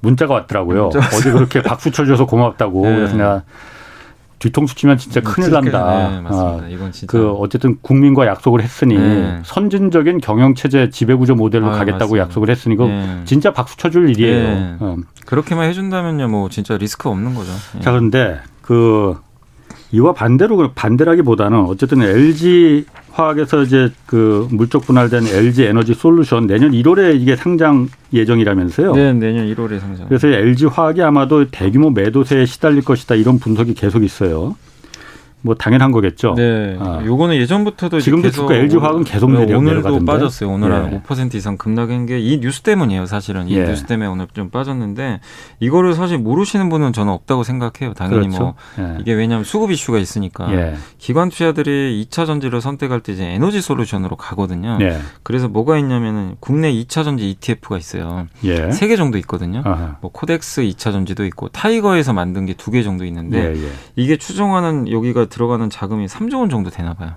S1: 문자가 왔더라고요. 문자 어제 그렇게 박수 쳐줘서 고맙다고 네. 그래서 내가 뒤통수 치면 진짜 큰일 난다.
S3: 네, 맞습니다. 아, 이건 진짜.
S1: 그 어쨌든 국민과 약속을 했으니 네. 선진적인 경영 체제 지배 구조 모델로 아, 가겠다고 맞습니다. 약속을 했으니 그 네. 진짜 박수 쳐줄 일이에요. 네.
S3: 어. 그렇게만 해준다면요, 뭐 진짜 리스크 없는 거죠.
S1: 예. 자 그런데 그 이와 반대로 반대라기보다는 어쨌든 LG 화학에서 이제 그 물적 분할된 LG 에너지 솔루션 내년 1월에 이게 상장 예정이라면서요.
S3: 네, 내년 1월에 상장.
S1: 그래서 LG 화학이 아마도 대규모 매도세에 시달릴 것이다 이런 분석이 계속 있어요. 뭐 당연한 거겠죠.
S3: 네. 아. 요거는 예전부터도
S1: 지금도 주가 LG 화학은 계속 내려
S3: 오늘도 내려가던데. 빠졌어요. 오늘 예. 한5% 이상 급락한 게 이 뉴스 때문이에요. 사실은 이 예. 뉴스 때문에 오늘 좀 빠졌는데 이거를 사실 모르시는 분은 저는 없다고 생각해요. 당연히 뭐 그렇죠. 뭐 예. 이게 왜냐하면 수급 이슈가 있으니까 예. 기관 투자들이 2차 전지를 선택할 때 이제 에너지 솔루션으로 가거든요. 예. 그래서 뭐가 있냐면은 국내 2차 전지 ETF가 있어요. 예. 세개 정도 있거든요. 아하. 뭐 코덱스 2차 전지도 있고 타이거에서 만든 게 두 개 정도 있는데 이게 추정하는 여기가 들어가는 자금이 3조 원 정도 되나 봐요.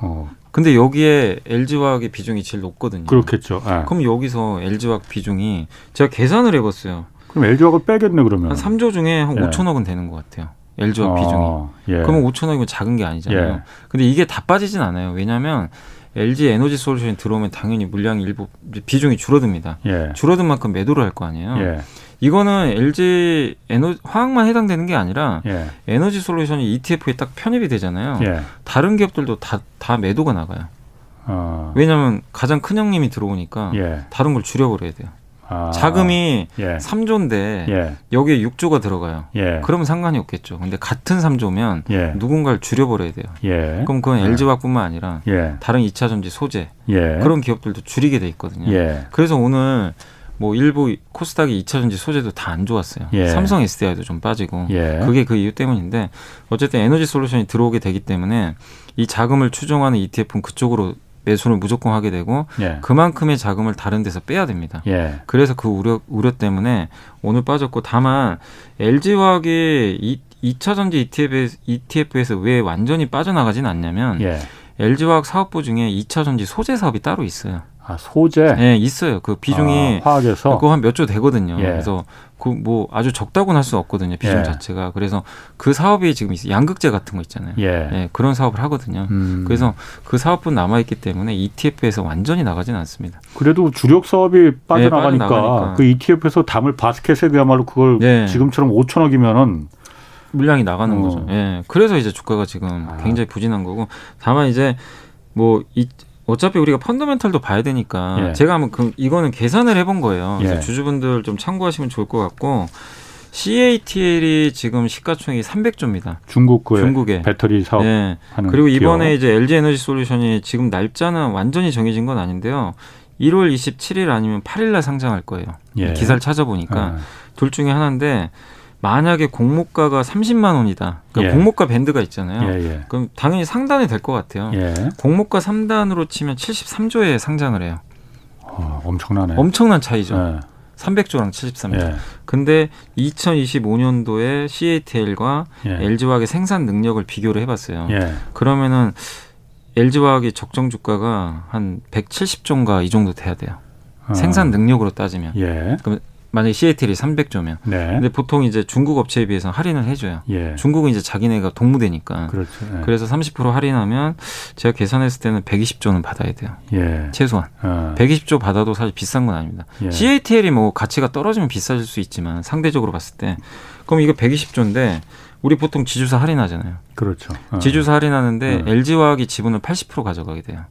S3: 어. 근데 여기에 LG화학의 비중이 제일 높거든요.
S1: 그렇겠죠.
S3: 네. 그럼 여기서 LG화학 비중이 제가 계산을 해봤어요.
S1: 그럼 LG화학을 빼겠네 그러면.
S3: 한 3조 중에 한 예. 5천억은 되는 것 같아요. LG화학 어, 비중이. 예. 그러면 5천억이면 작은 게 아니잖아요. 예. 근데 이게 다 빠지진 않아요. 왜냐하면 LG 에너지 솔루션이 들어오면 당연히 물량이 일부 비중이 줄어듭니다. 예. 줄어든 만큼 매도를 할 거 아니에요. 예. 이거는 LG 에너 화학만 해당되는 게 아니라 예. 에너지 솔루션이 ETF에 딱 편입이 되잖아요. 예. 다른 기업들도 다, 다 매도가 나가요. 어. 왜냐하면 가장 큰 형님이 들어오니까 예. 다른 걸 줄여버려야 돼요. 아. 자금이 예. 3조인데 예. 여기에 6조가 들어가요. 예. 그러면 상관이 없겠죠. 근데 같은 3조면 예. 누군가를 줄여버려야 돼요. 예. 그럼 그건 LG화학뿐만 아니라 예. 다른 2차 전지 소재 그런 기업들도 줄이게 돼 있거든요. 그래서 오늘 뭐 일부 코스닥이 2차 전지 소재도 다 안 좋았어요. 예. 삼성 SDI도 좀 빠지고 예. 그게 그 이유 때문인데 어쨌든 에너지 솔루션이 들어오게 되기 때문에 이 자금을 추종하는 ETF는 그쪽으로 매수를 무조건 하게 되고 예. 그만큼의 자금을 다른 데서 빼야 됩니다. 예. 그래서 그 우려 우려 때문에 오늘 빠졌고 다만 LG화학이 이 2차 전지 ETF에서, ETF에서 왜 완전히 빠져나가진 않냐면 예. LG화학 사업부 중에 2차 전지 소재 사업이 따로 있어요.
S1: 아, 소재?
S3: 네, 있어요. 그 비중이
S1: 아, 화학에서
S3: 그거 한 몇 조 되거든요. 예. 그래서 그 뭐 아주 적다고는 할 수 없거든요. 비중 예. 자체가. 그래서 그 사업이 지금 있어요. 양극재 같은 거 있잖아요. 예. 예 그런 사업을 하거든요. 음. 그래서 그 사업분 남아 있기 때문에 ETF에서 완전히 나가지는 않습니다.
S1: 그래도 주력 사업이 빠져나가니까, 네, 빠져나가니까. 그 ETF에서 담을 바스켓에 그야말로 그걸 네. 지금처럼 5천억이면은
S3: 물량이 나가는 어. 거죠. 예. 그래서 이제 주가가 지금 아. 굉장히 부진한 거고 다만 이제 뭐 이 어차피 우리가 펀더멘털도 봐야 되니까 예. 제가 한번 그 이거는 계산을 해본 거예요. 그래서 예. 주주분들 좀 참고하시면 좋을 것 같고 CATL이 지금 시가총액이 300조입니다.
S1: 중국 중국의 배터리 사업 네. 하는
S3: 그리고 이번에 기업. 이제 LG 에너지 솔루션이 지금 날짜는 완전히 정해진 건 아닌데요. 1월 27일 아니면 8일 날 상장할 거예요. 예. 기사를 찾아보니까 아. 둘 중에 하나인데 만약에 공모가가 30만 원이다. 그러니까 예. 공모가 밴드가 있잖아요. 예, 예. 그럼 당연히 상단이 될 것 같아요. 예. 공모가 3단으로 치면 73조에 상장을 해요.
S1: 어, 엄청나네.
S3: 엄청난 차이죠. 300조랑 예. 73조. 예. 근데 2025년도에 CATL과 LG화학의 생산 능력을 비교를 해봤어요. 그러면은 LG화학의 적정 주가가 한 170조인가 이 정도 돼야 돼요. 어. 생산 능력으로 따지면. 예. 그럼 만약에 CATL이 300조면. 네. 근데 보통 이제 중국 업체에 비해서 할인을 해줘요. 예. 중국은 이제 자기네가 동무대니까. 그렇죠. 예. 그래서 30% 할인하면 제가 계산했을 때는 120조는 받아야 돼요. 예. 최소한. 어. 120조 받아도 사실 비싼 건 아닙니다. 예. CATL이 뭐 가치가 떨어지면 비싸질 수 있지만 상대적으로 봤을 때 그럼 이거 120조인데 우리 보통 지주사 할인하잖아요.
S1: 그렇죠.
S3: 어. 지주사 할인하는데 어. LG화학이 지분을 80% 가져가게 돼요.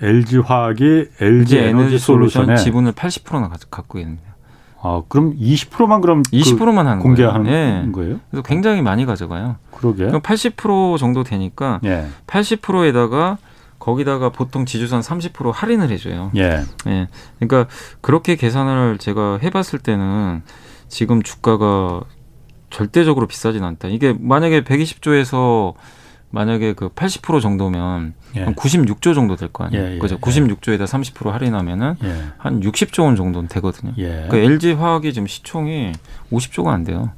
S1: LG화학이 LG 에너지 솔루션의
S3: 지분을 80%나 갖고 있는
S1: 아, 그럼 20%만 그럼
S3: 20%만 그 하는
S1: 공개하는
S3: 거예요.
S1: 예. 거예요?
S3: 그래서 굉장히 많이 가져가요.
S1: 그러게.
S3: 그럼 80% 정도 되니까 예. 80%에다가 거기다가 보통 지주산 30% 할인을 해줘요.
S1: 예.
S3: 예. 그러니까 그렇게 계산을 제가 해봤을 때는 지금 주가가 절대적으로 비싸진 않다. 이게 만약에 120조에서 만약에 그 80% 정도면 예. 한 96조 정도 될 거 아니에요. 예, 예, 그죠? 96조에다 30% 할인하면은 예. 한 60조 원 정도는 되거든요. 예. 그 LG 화학이 지금 시총이 50조가 안 돼요.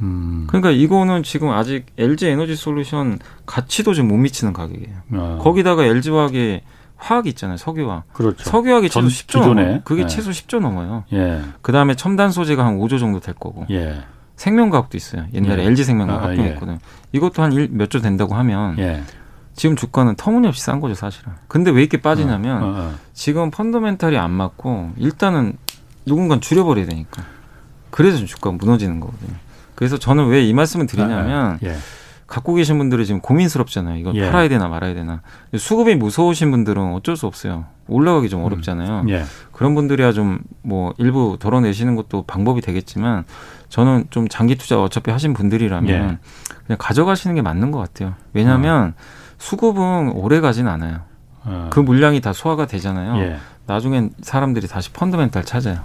S3: 음. 그러니까 이거는 지금 아직 LG 에너지 솔루션 가치도 지금 못 미치는 가격이에요. 아. 거기다가 LG 화학이 화학이 있잖아요. 석유화.
S1: 그렇죠.
S3: 석유화학이 최소 10조 넘어요. 그게 예. 최소 10조 넘어요. 예. 그다음에 첨단 소재가 한 5조 정도 될 거고. 예. 생명과학도 있어요. 옛날에 예. LG 생명과학 아, 합병했거든요. 예. 이것도 한 몇 조 된다고 하면 예. 지금 주가는 터무니없이 싼 거죠, 사실은. 근데 왜 이렇게 빠지냐면 어, 어, 어. 지금 펀더멘탈이 안 맞고 일단은 누군가 줄여버려야 되니까. 그래서 주가가 무너지는 거거든요. 그래서 저는 왜 이 말씀을 드리냐면 아, 예. 갖고 계신 분들이 지금 고민스럽잖아요. 이걸 예. 팔아야 되나 말아야 되나. 수급이 무서우신 분들은 어쩔 수 없어요. 올라가기 좀 음. 어렵잖아요. 음. 예. 그런 분들이야 좀 뭐 일부 덜어내시는 것도 방법이 되겠지만 저는 좀 장기 투자 어차피 하신 분들이라면 예. 그냥 가져가시는 게 맞는 것 같아요. 왜냐하면 어. 수급은 오래 가진 않아요. 어. 그 물량이 다 소화가 되잖아요. 예. 나중엔 사람들이 다시 펀드멘탈 찾아요.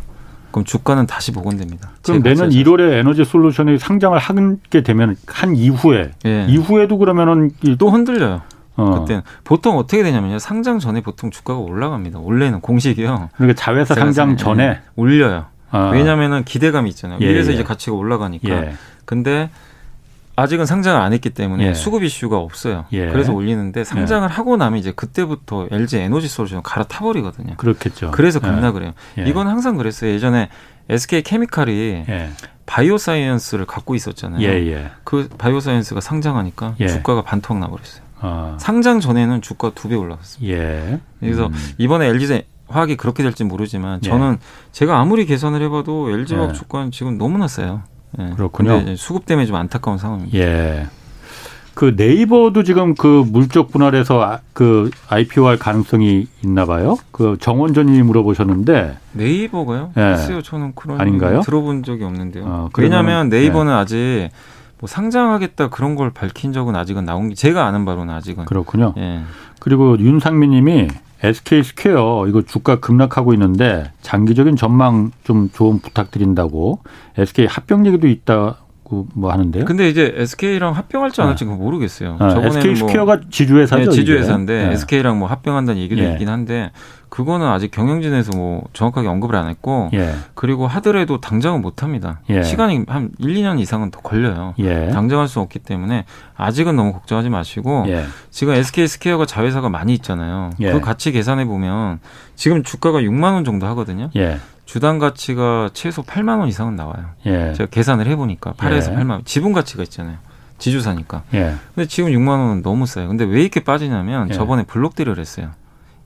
S3: 그럼 주가는 다시 복원됩니다.
S1: 그럼 내년 1월에 에너지 솔루션이 상장을 하게 되면 한 이후에 예. 이후에도 그러면은
S3: 또 흔들려요. 어. 그때 보통 어떻게 되냐면요. 상장 전에 보통 주가가 올라갑니다. 원래는 공식이요.
S1: 그러니까 자회사 상장 전에 예.
S3: 올려요. 아. 왜냐하면 기대감이 있잖아요. 예, 이래서 예. 이제 가치가 올라가니까. 예. 근데 아직은 상장을 안 했기 때문에 예. 수급 이슈가 없어요. 예. 그래서 올리는데 상장을 예. 하고 나면 이제 그때부터 LG 에너지 솔루션 갈아타 버리거든요.
S1: 그렇겠죠.
S3: 그래서 급락을 해요. 이건 항상 그랬어요. 예전에 SK 케미칼이 바이오 사이언스를 갖고 있었잖아요. 그 바이오 사이언스가 상장하니까 주가가 반토막 나버렸어요. 아. 상장 전에는 주가 두 배 올라갔습니다. 그래서 음. 이번에 LG 화학이 그렇게 될지 모르지만 저는 제가 아무리 계산을 해봐도 LG 화학 주가는 지금 너무나 싸요.
S1: 예. 그렇군요.
S3: 수급 때문에 좀 안타까운 상황입니다.
S1: 예. 그 네이버도 지금 그 물적 분할해서 아, 그 IPO할 가능성이 있나 봐요. 그 정원전이 물어보셨는데
S3: 네이버가요? 예. 글쎄요, 저는 그런
S1: 아닌가요?
S3: 들어본 적이 없는데요. 어, 왜냐하면 네이버는 예. 아직 뭐 상장하겠다 그런 걸 밝힌 적은 아직은 나온 게 제가 아는 바로는 아직은
S1: 그렇군요. 예. 그리고 윤상민님이 SK 스퀘어 이거 주가 급락하고 있는데 장기적인 전망 좀 조언 부탁드린다고 SK 합병 얘기도 있다 뭐 하는데요.
S3: 근데 이제 SK랑 합병할지 안 할지 는 모르겠어요.
S1: 네. 저번에 SK 뭐 스퀘어가 뭐 지주회사죠. 네,
S3: 지주회사인데 네. SK랑 뭐 합병한다는 얘기도 예. 있긴 한데 그거는 아직 경영진에서 뭐 정확하게 언급을 안 했고 예. 그리고 하더라도 당장은 못 합니다. 예. 시간이 한 1, 2년 이상은 더 걸려요. 예. 당장 할 수 없기 때문에 아직은 너무 걱정하지 마시고 예. 지금 SK 스퀘어가 자회사가 많이 있잖아요. 예. 그 가치 계산해 보면 지금 주가가 6만 원 정도 하거든요. 예. 주당 가치가 최소 8만 원 이상은 나와요. 제가 계산을 해 보니까 8에서 8만 원. 지분 가치가 있잖아요. 지주사니까. 근데 지금 6만 원은 너무 싸요. 근데 왜 이렇게 빠지냐면 저번에 블록딜을 했어요.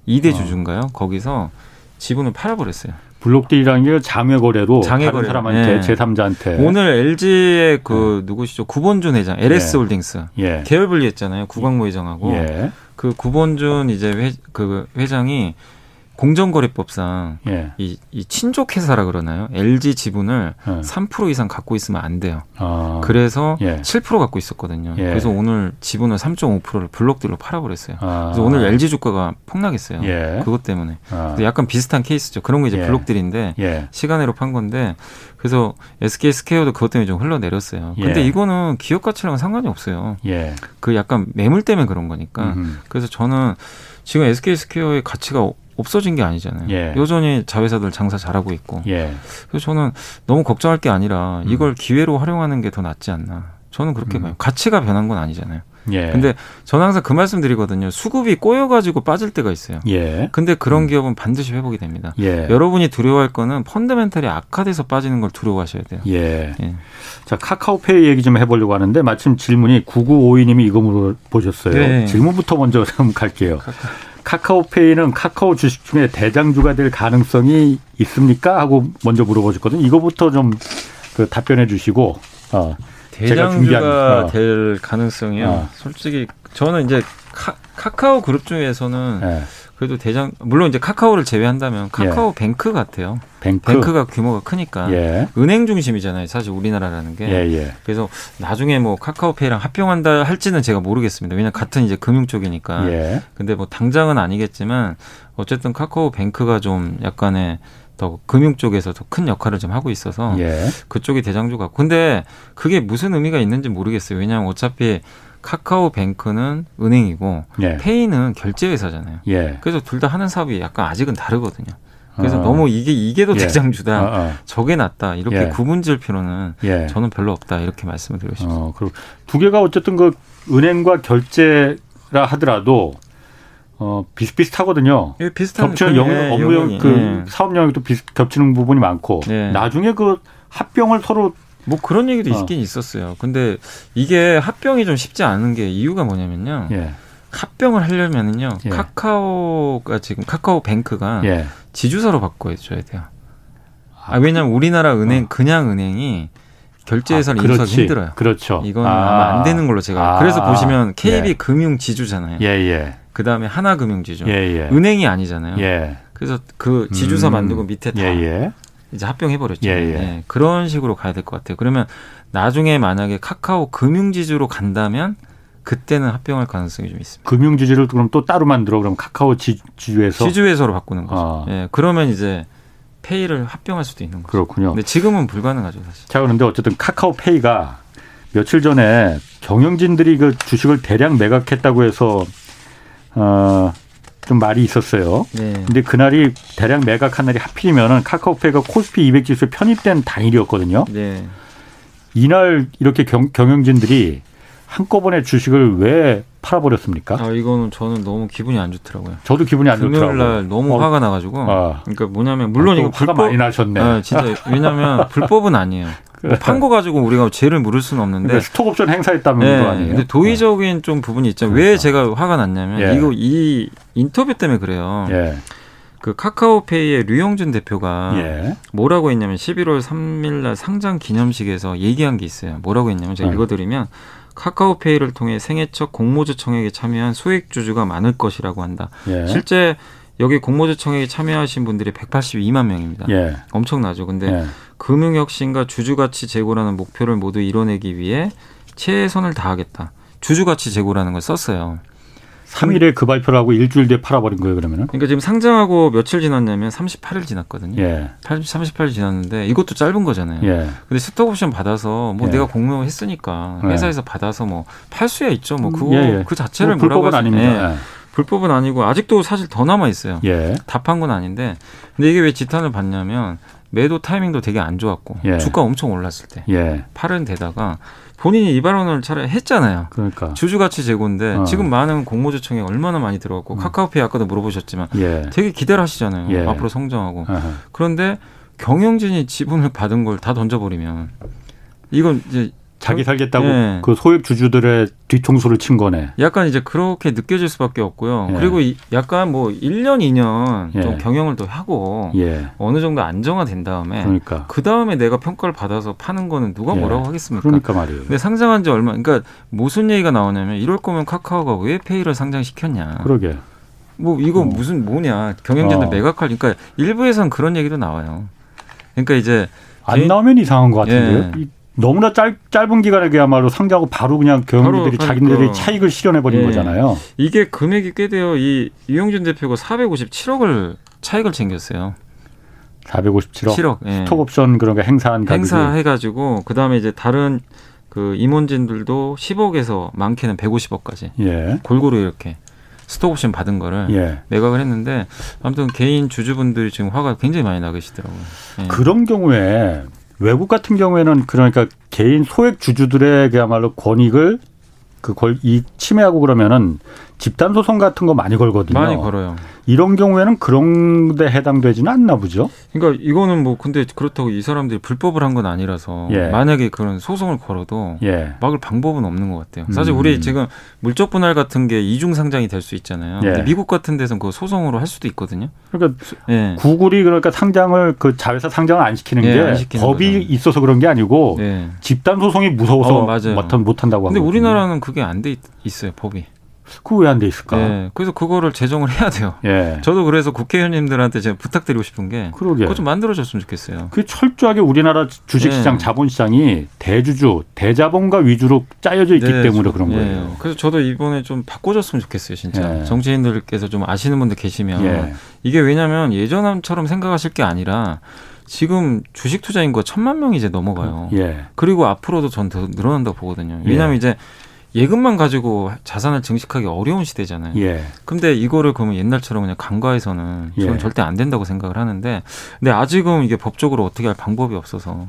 S3: 2대 어. 주주인가요? 거기서 지분을 팔아버렸어요.
S1: 블록딜이라는 게 장외 거래로 장외 거래 사람한테 예. 제3자한테
S3: 오늘 LG의 그 예. 누구시죠? 구본준 회장 LX 예. 홀딩스 예. 계열 분리했잖아요. 구광모 회장하고 예. 그 구본준 이제 회, 그 회장이 공정거래법상 예. 이, 이 친족 회사라 그러나요? LG 지분을 예. 3% 이상 갖고 있으면 안 돼요. 아. 그래서 예. 7% 갖고 있었거든요. 예. 그래서 오늘 지분을 3.5%를 블록딜로 팔아버렸어요. 아. 그래서 오늘 LG 주가가 폭락했어요. 예. 그것 때문에. 아. 약간 비슷한 케이스죠. 그런 거 이제 예. 블록딜인데 예. 시간외로 판 건데 그래서 SK 스퀘어도 그것 때문에 좀 흘러내렸어요. 근데 이거는 기업 가치랑은 상관이 없어요. 그 약간 매물 때문에 그런 거니까. 음흠. 그래서 저는 지금 SK 스퀘어의 가치가 없어진 게 아니잖아요. 예. 여전히 자회사들 장사 잘하고 있고. 예. 그래서 저는 너무 걱정할 게 아니라 음. 이걸 음. 기회로 활용하는 게 더 낫지 않나. 저는 그렇게 음. 봐요. 가치가 변한 건 아니잖아요. 예. 근데 저는 항상 그 말씀 드리거든요. 수급이 꼬여가지고 빠질 때가 있어요. 예. 근데 그런 음. 기업은 반드시 회복이 됩니다. 예. 여러분이 두려워할 거는 펀더멘탈이 악화돼서 빠지는 걸 두려워하셔야 돼요.
S1: 예. 예. 자, 카카오페이 얘기 좀 해보려고 하는데 마침 질문이 9952님이 이거 물어보셨어요. 네. 질문부터 먼저 좀 갈게요. 카카. 카카오페이는 카카오 주식 중에 대장주가 될 가능성이 있습니까? 하고 먼저 물어보셨거든요. 이거부터 좀 그 답변해 주시고 어,
S3: 대장주가 어. 될 가능성이요. 어. 솔직히 저는 이제 카, 카카오 그룹 중에서는 네. 그래도 대장 물론 이제 카카오를 제외한다면 카카오 예. 뱅크 같아요. 뱅크? 뱅크 가 규모가 크니까 예. 은행 중심이잖아요. 사실 우리나라라는 게. 예, 예. 그래서 나중에 뭐 카카오페이랑 합병한다 할지는 제가 모르겠습니다. 왜냐 면 같은 이제 금융 쪽이니까. 예. 근데 뭐 당장은 아니겠지만 어쨌든 카카오 뱅크가 좀 약간의 더 금융 쪽에서 더 큰 역할을 좀 하고 있어서 예. 그쪽이 대장주 같고 근데 그게 무슨 의미가 있는지 모르겠어요. 왜냐하면 어차피 카카오뱅크는 은행이고 예. 페이는 결제 회사잖아요. 예. 그래서 둘 다 하는 사업이 약간 아직은 다르거든요. 그래서 어. 너무 이게 이게 더 예. 대장주다, 어, 어. 저게 낫다 이렇게 예. 구분질 필요는 예. 저는 별로 없다 이렇게 말씀을 드리고 싶습니다. 어,
S1: 그리고 두 개가 어쨌든 그 은행과 결제라 하더라도 어, 비슷비슷하거든요.
S3: 예, 비슷한
S1: 겹치는 영역, 예, 업무용 그 예. 사업 영역도 비슷 겹치는 부분이 많고 예. 나중에 그 합병을 서로
S3: 뭐 그런 얘기도 어. 있긴 있었어요. 근데 이게 합병이 좀 쉽지 않은 게 이유가 뭐냐면요. 예. 합병을 하려면은요. 예. 카카오가 지금 카카오 뱅크가 예. 지주사로 바꿔 줘야 돼요. 아, 왜냐면 우리나라 은행 어. 그냥 은행이 결제회사를 아, 인수하기 힘들어요.
S1: 그렇죠.
S3: 이건 아, 마안 되는 걸로 제가 아, 그래서 보시면 KB 예. 금융 지주잖아요. 예, 예. 그 다음에 하나금융지주. 예, 예. 은행이 아니잖아요. 예. 그래서 그 지주사 음, 만들고 밑에 다 예, 예. 이제 합병해 버렸죠. 예, 예. 네, 그런 식으로 가야 될 것 같아요. 그러면 나중에 만약에 카카오 금융지주로 간다면 그때는 합병할 가능성이 좀 있습니다.
S1: 금융지주를 그럼 또 따로 만들어 그럼 카카오 지주에서
S3: 지주회사로 바꾸는 거죠. 아. 예, 그러면 이제 페이를 합병할 수도 있는 거죠.
S1: 그렇군요.
S3: 근데 지금은 불가능하죠, 사실.
S1: 자, 그런데 어쨌든 카카오페이가 며칠 전에 경영진들이 그 주식을 대량 매각했다고 해서 어, 좀 말이 있었어요. 네. 근데 그날이 대량 매각한 날이 하필이면은 카카오페이가 코스피 200 지수에 편입된 당일이었거든요. 네. 이날 이렇게 경, 경영진들이 한꺼번에 주식을 왜 팔아버렸습니까?
S3: 아 이거는 저는 너무 기분이 안 좋더라고요.
S1: 저도 기분이 안 좋더라고요.
S3: 금요일 날 너무 어. 화가 나가지고. 아. 그러니까 뭐냐면 물론 아, 이거
S1: 불법 많이 나셨네. 아,
S3: 진짜 왜냐하면 불법은 아니에요. 뭐판거 가지고 우리가 죄를 물을 수는 없는데
S1: 그러니까 스톡옵션 행사했다면 네,
S3: 아니에요. 근데 도의적인 좀 부분이 있죠. 그러니까. 왜 제가 화가 났냐면 예. 이거 이 인터뷰 때문에 그래요. 예. 그 카카오페이의 류영준 대표가 예. 뭐라고 했냐면 11월 3일 날 상장 기념식에서 얘기한 게 있어요. 뭐라고 했냐면 제가 네. 읽어드리면 카카오페이를 통해 생애 첫 공모주 청약에 참여한 소액 주주가 많을 것이라고 한다. 예. 실제 여기 공모주 청약에 참여하신 분들이 182만 명입니다. 예. 엄청나죠. 근데 예. 금융혁신과 주주가치 제고라는 목표를 모두 이뤄내기 위해 최선을 다하겠다. 주주가치 제고라는 걸 썼어요.
S1: 3일에 그 발표를 하고 일주일 뒤에 팔아버린 거예요, 그러면은?
S3: 그러니까 지금 상장하고 며칠 지났냐면 38일 지났거든요. 예. 38일 지났는데 이것도 짧은 거잖아요. 예. 근데 스톡옵션 받아서 뭐 예. 내가 공모했으니까 예. 회사에서 받아서 뭐 팔 수야 있죠. 뭐 그거 예, 예. 그 자체를 뭐
S1: 불법은 아닙니다. 예.
S3: 불법은 아니고 아직도 사실 더 남아 있어요. 예. 답한 건 아닌데 근데 이게 왜 지탄을 받냐면 매도 타이밍도 되게 안 좋았고 예. 주가 엄청 올랐을 때 예. 팔은 데다가 본인이 이 발언을 차라리 했잖아요. 그러니까 주주가치 재고인데 어. 지금 많은 공모주청에 얼마나 많이 들어갔고 음. 카카오페이 아까도 물어보셨지만 예. 되게 기대를 하시잖아요. 예. 앞으로 성장하고 어허. 그런데 경영진이 지분을 받은 걸 다 던져버리면 이건 이제
S1: 자기 살겠다고 네. 그 소액 주주들의 뒤통수를 친 거네.
S3: 약간 이제 그렇게 느껴질 수밖에 없고요. 예. 그리고 약간 뭐 1년, 2년 예. 좀 경영을 더 하고 예. 어느 정도 안정화된 다음에 그러니까. 그 다음에 내가 평가를 받아서 파는 거는 누가 예. 뭐라고 하겠습니까?
S1: 그러니까 말이에요.
S3: 근데 상장한 지 얼마 그러니까 무슨 얘기가 나오냐면 이럴 거면 카카오가 왜 페이를 상장시켰냐.
S1: 그러게.
S3: 뭐 이거 어. 무슨 뭐냐. 경영진들 어. 매각할 그러니까 일부에서는 그런 얘기도 나와요. 그러니까 이제
S1: 안 나오면 이상한 것 같은데요. 예. 너무나 짧, 짧은 기간에 그야말로 상장하고 바로 그냥 경영진들이 자기네들이 그러니까. 차익을 실현해 버린 예. 거잖아요.
S3: 이게 금액이 꽤 돼요. 이 이용준 대표가 457억을 차익을 챙겼어요.
S1: 457억. 7억. 예. 스톡옵션 그런 거 행사한
S3: 가격이. 행사해 가지고 그 다음에 이제 다른 그 임원진들도 10억에서 많게는 150억까지 예. 골고루 이렇게 스톡옵션 받은 거를 예. 매각을 했는데 아무튼 개인 주주분들이 지금 화가 굉장히 많이 나 계시더라고요.
S1: 예. 그런 경우에 외국 같은 경우에는 그러니까 개인 소액 주주들의 그야말로 권익을 그 이 침해하고 그러면은 집단 소송 같은 거 많이 걸거든요.
S3: 많이 걸어요.
S1: 이런 경우에는 그런 데 해당되지는 않나 보죠.
S3: 그러니까 이거는 뭐 근데 그렇다고 이 사람들이 불법을 한 건 아니라서 예. 만약에 그런 소송을 걸어도 예. 막을 방법은 없는 것 같아요. 사실 음. 우리 지금 물적 분할 같은 게 이중 상장이 될 수 있잖아요. 예. 미국 같은 데서는 그 소송으로 할 수도 있거든요.
S1: 그러니까 예. 구글이 그러니까 상장을 그 자회사 상장을 안 시키는 예, 게안 시키는 법이 거죠. 있어서 그런 게 아니고 예. 집단 소송이 무서워서 어, 못 한다고
S3: 근데 우리나라는 그게 안 돼 있어요 법이.
S1: 그왜안 돼 있을까?
S3: 네. 그래서 그거를 제정을 해야 돼요. 예. 저도 그래서 국회의원님들한테 제가 부탁드리고 싶은 게 그러게. 그거 좀 만들어줬으면 좋겠어요.
S1: 그 철저하게 우리나라 주식시장, 네. 자본시장이 대주주, 대자본가 위주로 짜여져 있기 네. 때문에 그런 네. 거예요.
S3: 그래서 저도 이번에 좀 바꿔줬으면 좋겠어요, 진짜. 예. 정치인들께서 좀 아시는 분들 계시면 예. 이게 왜냐하면 예전처럼 생각하실 게 아니라 지금 주식 투자 인구가 천만 명이 이제 넘어가요. 예. 그리고 앞으로도 전 더 늘어난다고 보거든요. 왜냐하면 예. 이제 예금만 가지고 자산을 증식하기 어려운 시대잖아요. 예. 근데 이거를 그러면 옛날처럼 그냥 간과해서는 저는 예. 절대 안 된다고 생각을 하는데 근데 아직은 이게 법적으로 어떻게 할 방법이 없어서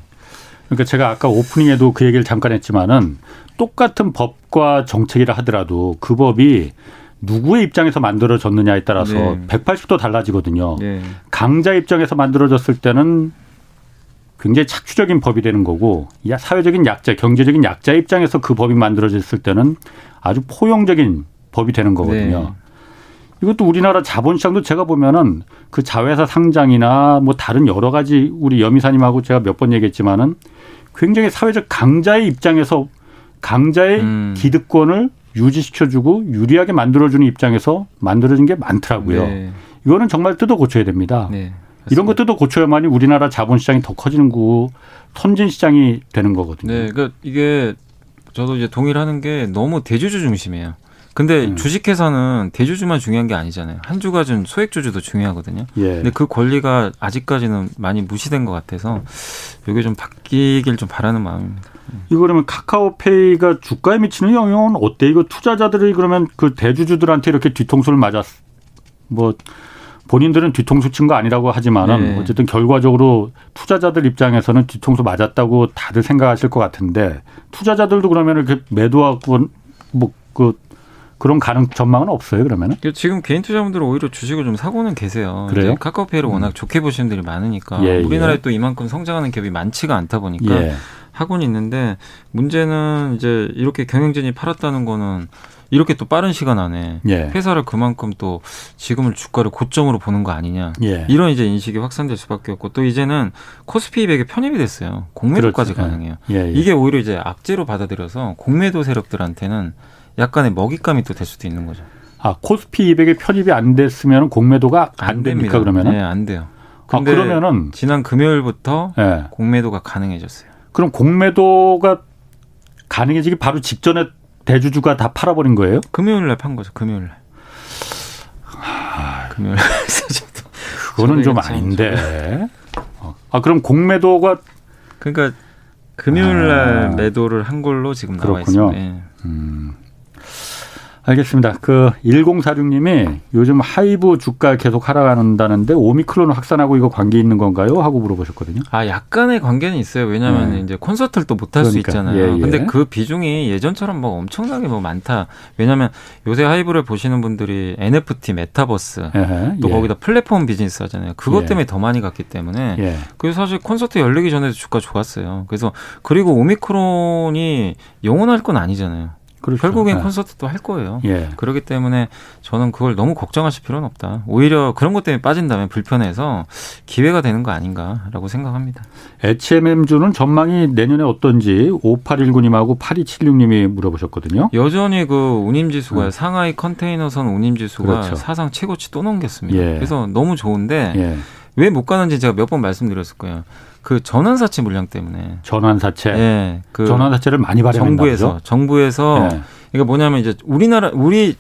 S1: 그러니까 제가 아까 오프닝에도 그 얘기를 잠깐 했지만은 똑같은 법과 정책이라 하더라도 그 법이 누구의 입장에서 만들어졌느냐에 따라서 네. 180도 달라지거든요. 네. 강자 입장에서 만들어졌을 때는 굉장히 착취적인 법이 되는 거고 사회적인 약자, 경제적인 약자 입장에서 그 법이 만들어졌을 때는 아주 포용적인 법이 되는 거거든요. 네. 이것도 우리나라 자본시장도 제가 보면은 그 자회사 상장이나 뭐 다른 여러 가지 우리 여미사님하고 제가 몇 번 얘기했지만은 굉장히 사회적 강자의 입장에서 강자의 음. 기득권을 유지시켜주고 유리하게 만들어주는 입장에서 만들어진 게 많더라고요. 네. 이거는 정말 뜯어 고쳐야 됩니다. 네. 이런 것들도 고쳐야만이 우리나라 자본시장이 더 커지는 거고 선진 시장이 되는 거거든요.
S3: 네, 그러니까 이게 저도 이제 동의하는 게 너무 대주주 중심이에요. 근데 음. 주식회사는 대주주만 중요한 게 아니잖아요. 한 주가 준 소액주주도 중요하거든요. 예. 근데 그 권리가 아직까지는 많이 무시된 것 같아서 이게 좀 바뀌길 좀 바라는 마음입니다.
S1: 이거 그러면 카카오페이가 주가에 미치는 영향은 어때? 이거 투자자들이 그러면 그 대주주들한테 이렇게 뒤통수를 맞았 뭐 본인들은 뒤통수 친 거 아니라고 하지만은 네. 어쨌든 결과적으로 투자자들 입장에서는 뒤통수 맞았다고 다들 생각하실 것 같은데 투자자들도 그러면 이렇게 매도하고 뭐그 그런 가능 전망은 없어요 그러면은?
S3: 지금 개인 투자분들은 오히려 주식을 좀 사고는 계세요. 그래요? 카카오페이를 워낙 음. 좋게 보시는 분들이 많으니까 예, 우리나라에 예. 또 이만큼 성장하는 기업이 많지가 않다 보니까 예. 하고는 있는데 문제는 이제 이렇게 경영진이 팔았다는 거는 이렇게 또 빠른 시간 안에 예. 회사를 그만큼 또 지금을 주가를 고점으로 보는 거 아니냐 예. 이런 이제 인식이 확산될 수밖에 없고 또 이제는 코스피 200에 편입이 됐어요 공매도까지 그렇죠. 가능해요 예. 예. 이게 오히려 이제 악재로 받아들여서 공매도 세력들한테는 약간의 먹잇감이 또 될 수도 있는 거죠.
S1: 아 코스피 200에 편입이 안 됐으면 공매도가 안, 안 됩니까 그러면은?
S3: 네, 안 돼요. 아, 그러면은 지난 금요일부터 예. 공매도가 가능해졌어요.
S1: 그럼 공매도가 가능해지기 바로 직전에 대주주가 다 팔아버린 거예요?
S3: 금요일 날 판 거죠. 금요일 날.
S1: 아, 금요일 날. 그거는 좀 아닌데. 어. 아 그럼 공매도가
S3: 그러니까 금요일 날 아. 매도를 한 걸로 지금 나와 그렇군요. 있습니다. 네. 음.
S1: 알겠습니다. 그 1046님이 요즘 하이브 주가 계속 하락한다는데 오미크론 확산하고 이거 관계 있는 건가요? 하고 물어보셨거든요.
S3: 아 약간의 관계는 있어요. 왜냐하면 네. 이제 콘서트를 또 못 할수 그러니까. 있잖아요. 예, 예. 근데 그 비중이 예전처럼 뭐 엄청나게 뭐 많다. 왜냐하면 요새 하이브를 보시는 분들이 NFT, 메타버스 에헤, 또 예. 거기다 플랫폼 비즈니스 하잖아요. 그것 예. 때문에 더 많이 갔기 때문에 예. 그래서 사실 콘서트 열리기 전에도 주가 좋았어요. 그래서 그리고 오미크론이 영원할 건 아니잖아요. 그렇죠. 결국엔 네. 콘서트도 할 거예요. 예. 그렇기 때문에 저는 그걸 너무 걱정하실 필요는 없다. 오히려 그런 것 때문에 빠진다면 불편해서 기회가 되는 거 아닌가라고 생각합니다.
S1: HMM주는 전망이 내년에 어떤지 5819님하고 8276님이 물어보셨거든요.
S3: 여전히 그 운임지수가 음. 상하이 컨테이너선 운임지수가 그렇죠. 사상 최고치 또 넘겼습니다. 예. 그래서 너무 좋은데 예. 왜못 가는지 제가 몇 번 말씀드렸을 거예요. 그 전환사채 물량 때문에.
S1: 전환사채. 예. 그 전환사채를 많이 발행한다.
S3: 정부에서 정부에서 예. 이게 뭐냐면 이제 우리나라 우리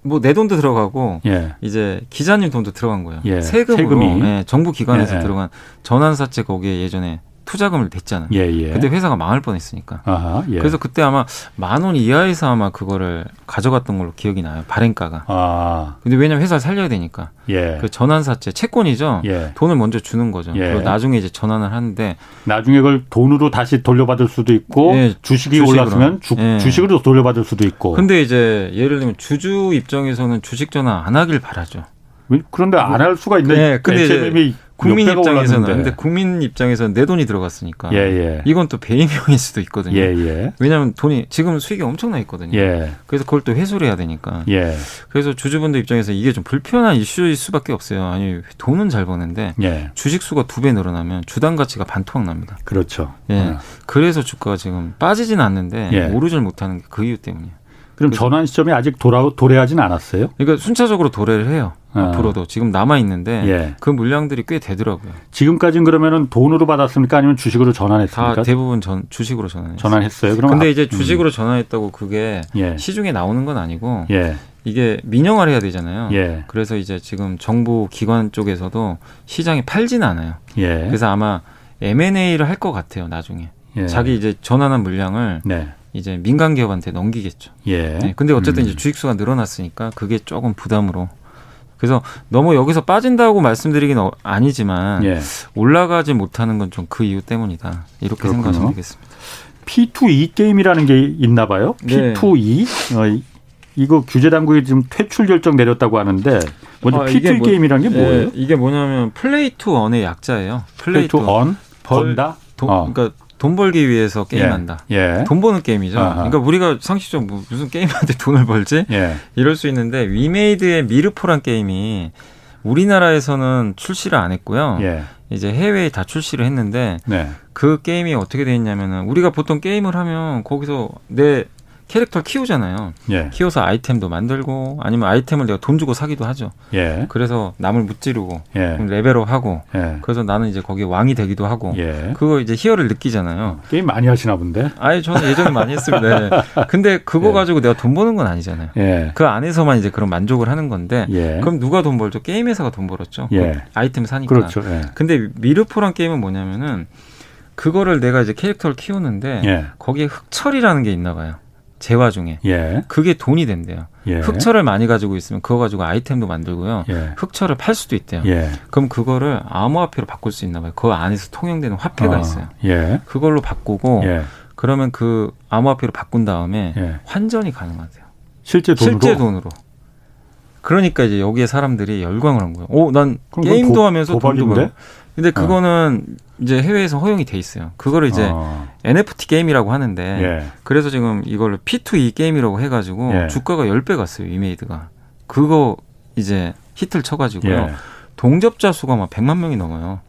S3: 뭐 내 돈도 들어가고 예. 이제 기자님 돈도 들어간 거예요. 예. 세금으로 예. 정부 기관에서 예. 들어간 전환사채 거기에 예전에 투자금을 댔잖아요. 예, 예. 그때 회사가 망할 뻔했으니까. 아하, 예. 그래서 그때 아마 만 원 이하에서 아마 그거를 가져갔던 걸로 기억이 나요. 발행가가. 아. 근데 왜냐면 회사를 살려야 되니까. 예. 그 전환사채 채권이죠. 예. 돈을 먼저 주는 거죠. 예. 그리고 나중에 이제 전환을 하는데
S1: 나중에 그걸 돈으로 다시 돌려받을 수도 있고 예, 주식이 주식으로. 올랐으면 주, 예. 주식으로 돌려받을 수도 있고.
S3: 근데 이제 예를 들면 주주 입장에서는 주식 전환 안 하길 바라죠.
S1: 그런데 안 할 수가 있는 네, 근데 HMM이
S3: 국민 입장에서는 근데 국민 입장에서는 내 돈이 들어갔으니까 예, 예. 이건 또 배임형일 수도 있거든요. 예, 예. 왜냐하면 돈이 지금 수익이 엄청나 있거든요. 예. 그래서 그걸 또 회수를 해야 되니까. 예. 그래서 주주분들 입장에서 이게 좀 불편한 이슈일 수밖에 없어요. 아니 돈은 잘 버는데 예. 주식 수가 두 배 늘어나면 주당 가치가 반토막 납니다.
S1: 그렇죠.
S3: 예. 어. 그래서 주가가 지금 빠지진 않는데 오르질 못하는 게 그 이유 때문이에요.
S1: 그럼 전환 시점이 아직 돌아 도래하진 않았어요?
S3: 그러니까 순차적으로 도래를 해요. 아. 앞으로도 지금 남아 있는데 예. 그 물량들이 꽤 되더라고요.
S1: 지금까지는 그러면은 돈으로 받았습니까 아니면 주식으로 전환했습니까?
S3: 다 대부분 전 주식으로 전환했어요.
S1: 전환했어요.
S3: 그럼 근데 이제 음. 주식으로 음. 전환했다고 그게 예. 시중에 나오는 건 아니고 예. 이게 민영화를 해야 되잖아요. 예. 그래서 이제 지금 정부 기관 쪽에서도 시장에 팔지는 않아요. 예. 그래서 아마 M&A를 할 것 같아요. 나중에 예. 자기 이제 전환한 물량을 네. 이제 민간 기업한테 넘기겠죠. 예. 네. 근데 어쨌든 음. 이제 주식 수가 늘어났으니까 그게 조금 부담으로. 그래서 너무 여기서 빠진다고 말씀드리긴 어, 아니지만 예. 올라가지 못하는 건 좀 그 이유 때문이다. 이렇게 그렇군요. 생각하시면 되겠습니다.
S1: P2E 게임이라는 게 있나 봐요. P2E 네. 어, 이거 규제 당국이 지금 퇴출 결정 내렸다고 하는데 먼저 아, P2E 뭐, 게임이라는 게 뭐예요?
S3: 예, 이게 뭐냐면 Play to Earn의 약자예요.
S1: Play to Earn? 번다?
S3: 돈, 어. 그러니까 돈 벌기 위해서 게임한다. 예. 예. 돈 버는 게임이죠. 아하. 그러니까 우리가 상식적으로 뭐 무슨 게임한테 돈을 벌지? 예. 이럴 수 있는데 위메이드의 미르포란 게임이 우리나라에서는 출시를 안 했고요. 예. 이제 해외에 다 출시를 했는데 네. 그 게임이 어떻게 돼 있냐면은 우리가 보통 게임을 하면 거기서 내 캐릭터를 키우잖아요. 예. 키워서 아이템도 만들고 아니면 아이템을 내가 돈 주고 사기도 하죠. 예. 그래서 남을 무찌르고 예. 레벨업하고 예. 그래서 나는 이제 거기 왕이 되기도 하고 예. 그거 이제 희열을 느끼잖아요.
S1: 게임 많이 하시나 본데?
S3: 아니 저는 예전에 많이 했습니다. 네. 근데 그거 예. 가지고 내가 돈 버는 건 아니잖아요. 그 안에서만 이제 그런 만족을 하는 건데 그럼 누가 돈 벌죠? 게임 회사가 돈 벌었죠. 그 아이템 사니까. 그렇죠. 근데 미르포란 게임은 뭐냐면은 그거를 내가 이제 캐릭터를 키우는데 거기에 흑철이라는 게 있나 봐요. 재화 중에 예. 그게 돈이 된대요. 예. 흑철을 많이 가지고 있으면 그거 가지고 아이템도 만들고요. 예. 흑철을 팔 수도 있대요. 예. 그럼 그거를 암호화폐로 바꿀 수 있나 봐요. 그 안에서 통용되는 화폐가 어. 있어요. 예. 그걸로 바꾸고 예. 그러면 그 암호화폐로 바꾼 다음에 환전이 가능하대요.
S1: 실제 돈으로?
S3: 실제 돈으로. 그러니까 이제 여기에 사람들이 열광을 한 거예요. 오, 난 게임도 고, 하면서 돈도 벌고. 근데 그거는 어. 이제 해외에서 허용이 돼 있어요. 그거를 이제 어. NFT 게임이라고 하는데 예. 그래서 지금 이걸 P2E 게임이라고 해가지고 예. 주가가 10배 갔어요. 이메이드가. 그거 이제 히트를 쳐가지고요. 예. 동접자 수가 막 100만 명이 넘어요.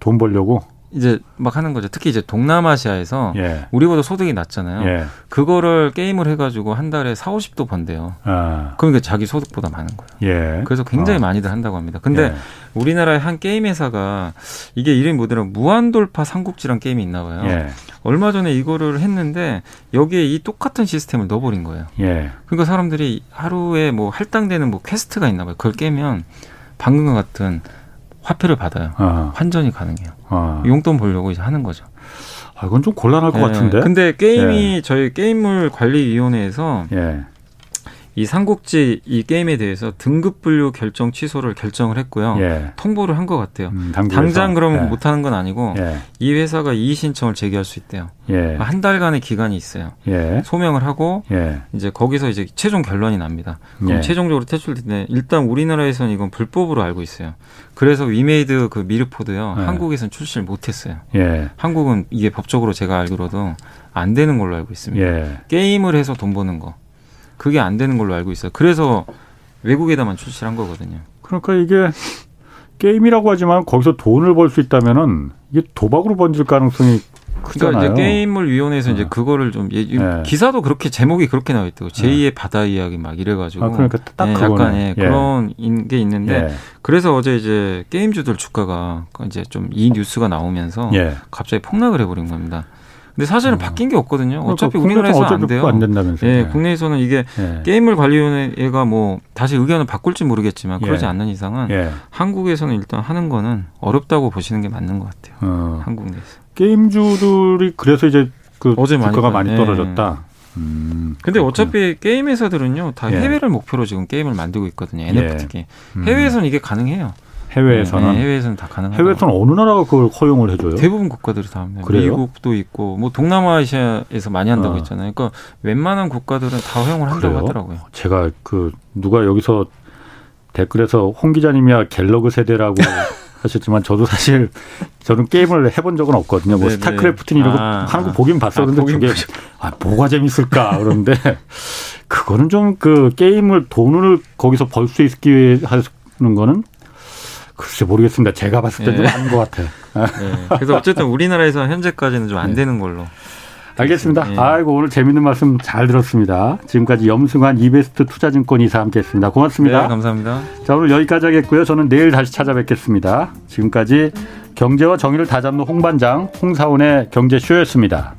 S1: 돈 벌려고?
S3: 이제 막 하는 거죠. 특히 이제 동남아시아에서 예. 우리보다 소득이 낮잖아요. 예. 그거를 게임을 해가지고 한 달에 4, 50도 번대요. 아. 그러니까 자기 소득보다 많은 거예요. 예. 그래서 굉장히 어. 많이들 한다고 합니다. 근데 예. 우리나라의 한 게임 회사가 이게 이름이 뭐더라 무한돌파 삼국지란 게임이 있나 봐요. 예. 얼마 전에 이거를 했는데 여기에 이 똑같은 시스템을 넣어버린 거예요. 예. 그러니까 사람들이 하루에 뭐 할당되는 뭐 퀘스트가 있나 봐요. 그걸 깨면 방금과 같은 화폐를 받아요. 아. 환전이 가능해요. 아. 용돈 벌려고 이제 하는 거죠.
S1: 아, 이건 좀 곤란할 것 네. 같은데.
S3: 근데 게임이 예. 저희 게임물 관리위원회에서 예. 이 삼국지 이 게임에 대해서 등급 분류 결정 취소를 결정을 했고요. 예. 통보를 한 것 같아요. 음, 당장 그러면 예. 못 하는 건 아니고 예. 이 회사가 이의 신청을 제기할 수 있대요. 예. 한 달간의 기간이 있어요. 예. 소명을 하고 예. 이제 거기서 이제 최종 결론이 납니다. 그럼 최종적으로 퇴출되는데 일단 우리나라에서는 이건 불법으로 알고 있어요. 그래서 위메이드 그 미르포드요 한국에서는 출시를 못 했어요. 한국은 이게 법적으로 제가 알기로도 안 되는 걸로 알고 있습니다. 게임을 해서 돈 버는 거. 그게 안 되는 걸로 알고 있어요. 그래서 외국에다만 출시한 거거든요.
S1: 그러니까 이게 게임이라고 하지만 거기서 돈을 벌 수 있다면은 이게 도박으로 번질 가능성이 크잖아요.
S3: 그러니까 이제 게임을 위원회에서 네. 이제 그거를 좀 예, 네. 기사도 그렇게 제목이 그렇게 나와 있대요. 제2의 네. 바다 이야기 막 이래가지고
S1: 아, 그러니까 딱 네,
S3: 약간 예, 그런 게 있는데 예. 그래서 어제 이제 게임주들 주가가 이제 좀 이 뉴스가 나오면서 예. 갑자기 폭락을 해버린 겁니다. 근데 사실은 어. 바뀐 게 없거든요. 그러니까 어차피 우리나라에서 안 돼요.
S1: 안 된다면서요.
S3: 예, 네. 국내에서는 이게 네. 게임을 관리위원회가 뭐 다시 의견을 바꿀지 모르겠지만 그러지 예. 않는 이상은 예. 한국에서는 일단 하는 거는 어렵다고 보시는 게 맞는 것 같아요. 어. 한국 내에서.
S1: 게임주들이 그래서 이제 그 어제 주가가 많이, 많이 떨어졌다.
S3: 예. 음, 근데 그렇구나. 어차피 게임 회사들은요 다 예. 해외를 목표로 지금 게임을 만들고 있거든요. NFT 게 음. 해외에서는 이게 가능해요.
S1: 해외에서는
S3: 네, 해외에서는 다 가능하다.
S1: 해외에서는 어느 나라가 그걸 허용을 해줘요?
S3: 대부분 국가들이 다 합니다. 그래요? 미국도 있고 뭐 동남아시아에서 많이 한다고 아. 했잖아요. 그러니까 웬만한 국가들은 다 허용을 한다고 그래요? 하더라고요.
S1: 제가 그 누가 여기서 댓글에서 홍 기자님이야 갤러그 세대라고 하셨지만 저도 사실 저는 게임을 해본 적은 없거든요. 뭐 네네. 스타크래프트는 이런 거 아. 하는 거 보긴 봤었는데 아, 그게 아 뭐가 재밌을까 그런데 그거는 좀 그 게임을 돈을 거기서 벌 수 있게 하는 거는 글쎄 모르겠습니다. 제가 봤을 때는 네. 아닌 것 같아요.
S3: 네. 그래서 어쨌든 우리나라에서 현재까지는 좀안 되는 걸로.
S1: 알겠습니다. 예. 아이고 오늘 재밌는 말씀 잘 들었습니다. 지금까지 염승환 이베스트 투자증권 이사 함께했습니다. 고맙습니다.
S3: 네, 감사합니다.
S1: 자 오늘 여기까지 하겠고요. 저는 내일 다시 찾아뵙겠습니다. 지금까지 경제와 정의를 다잡는 홍반장 홍사원의 경제쇼였습니다.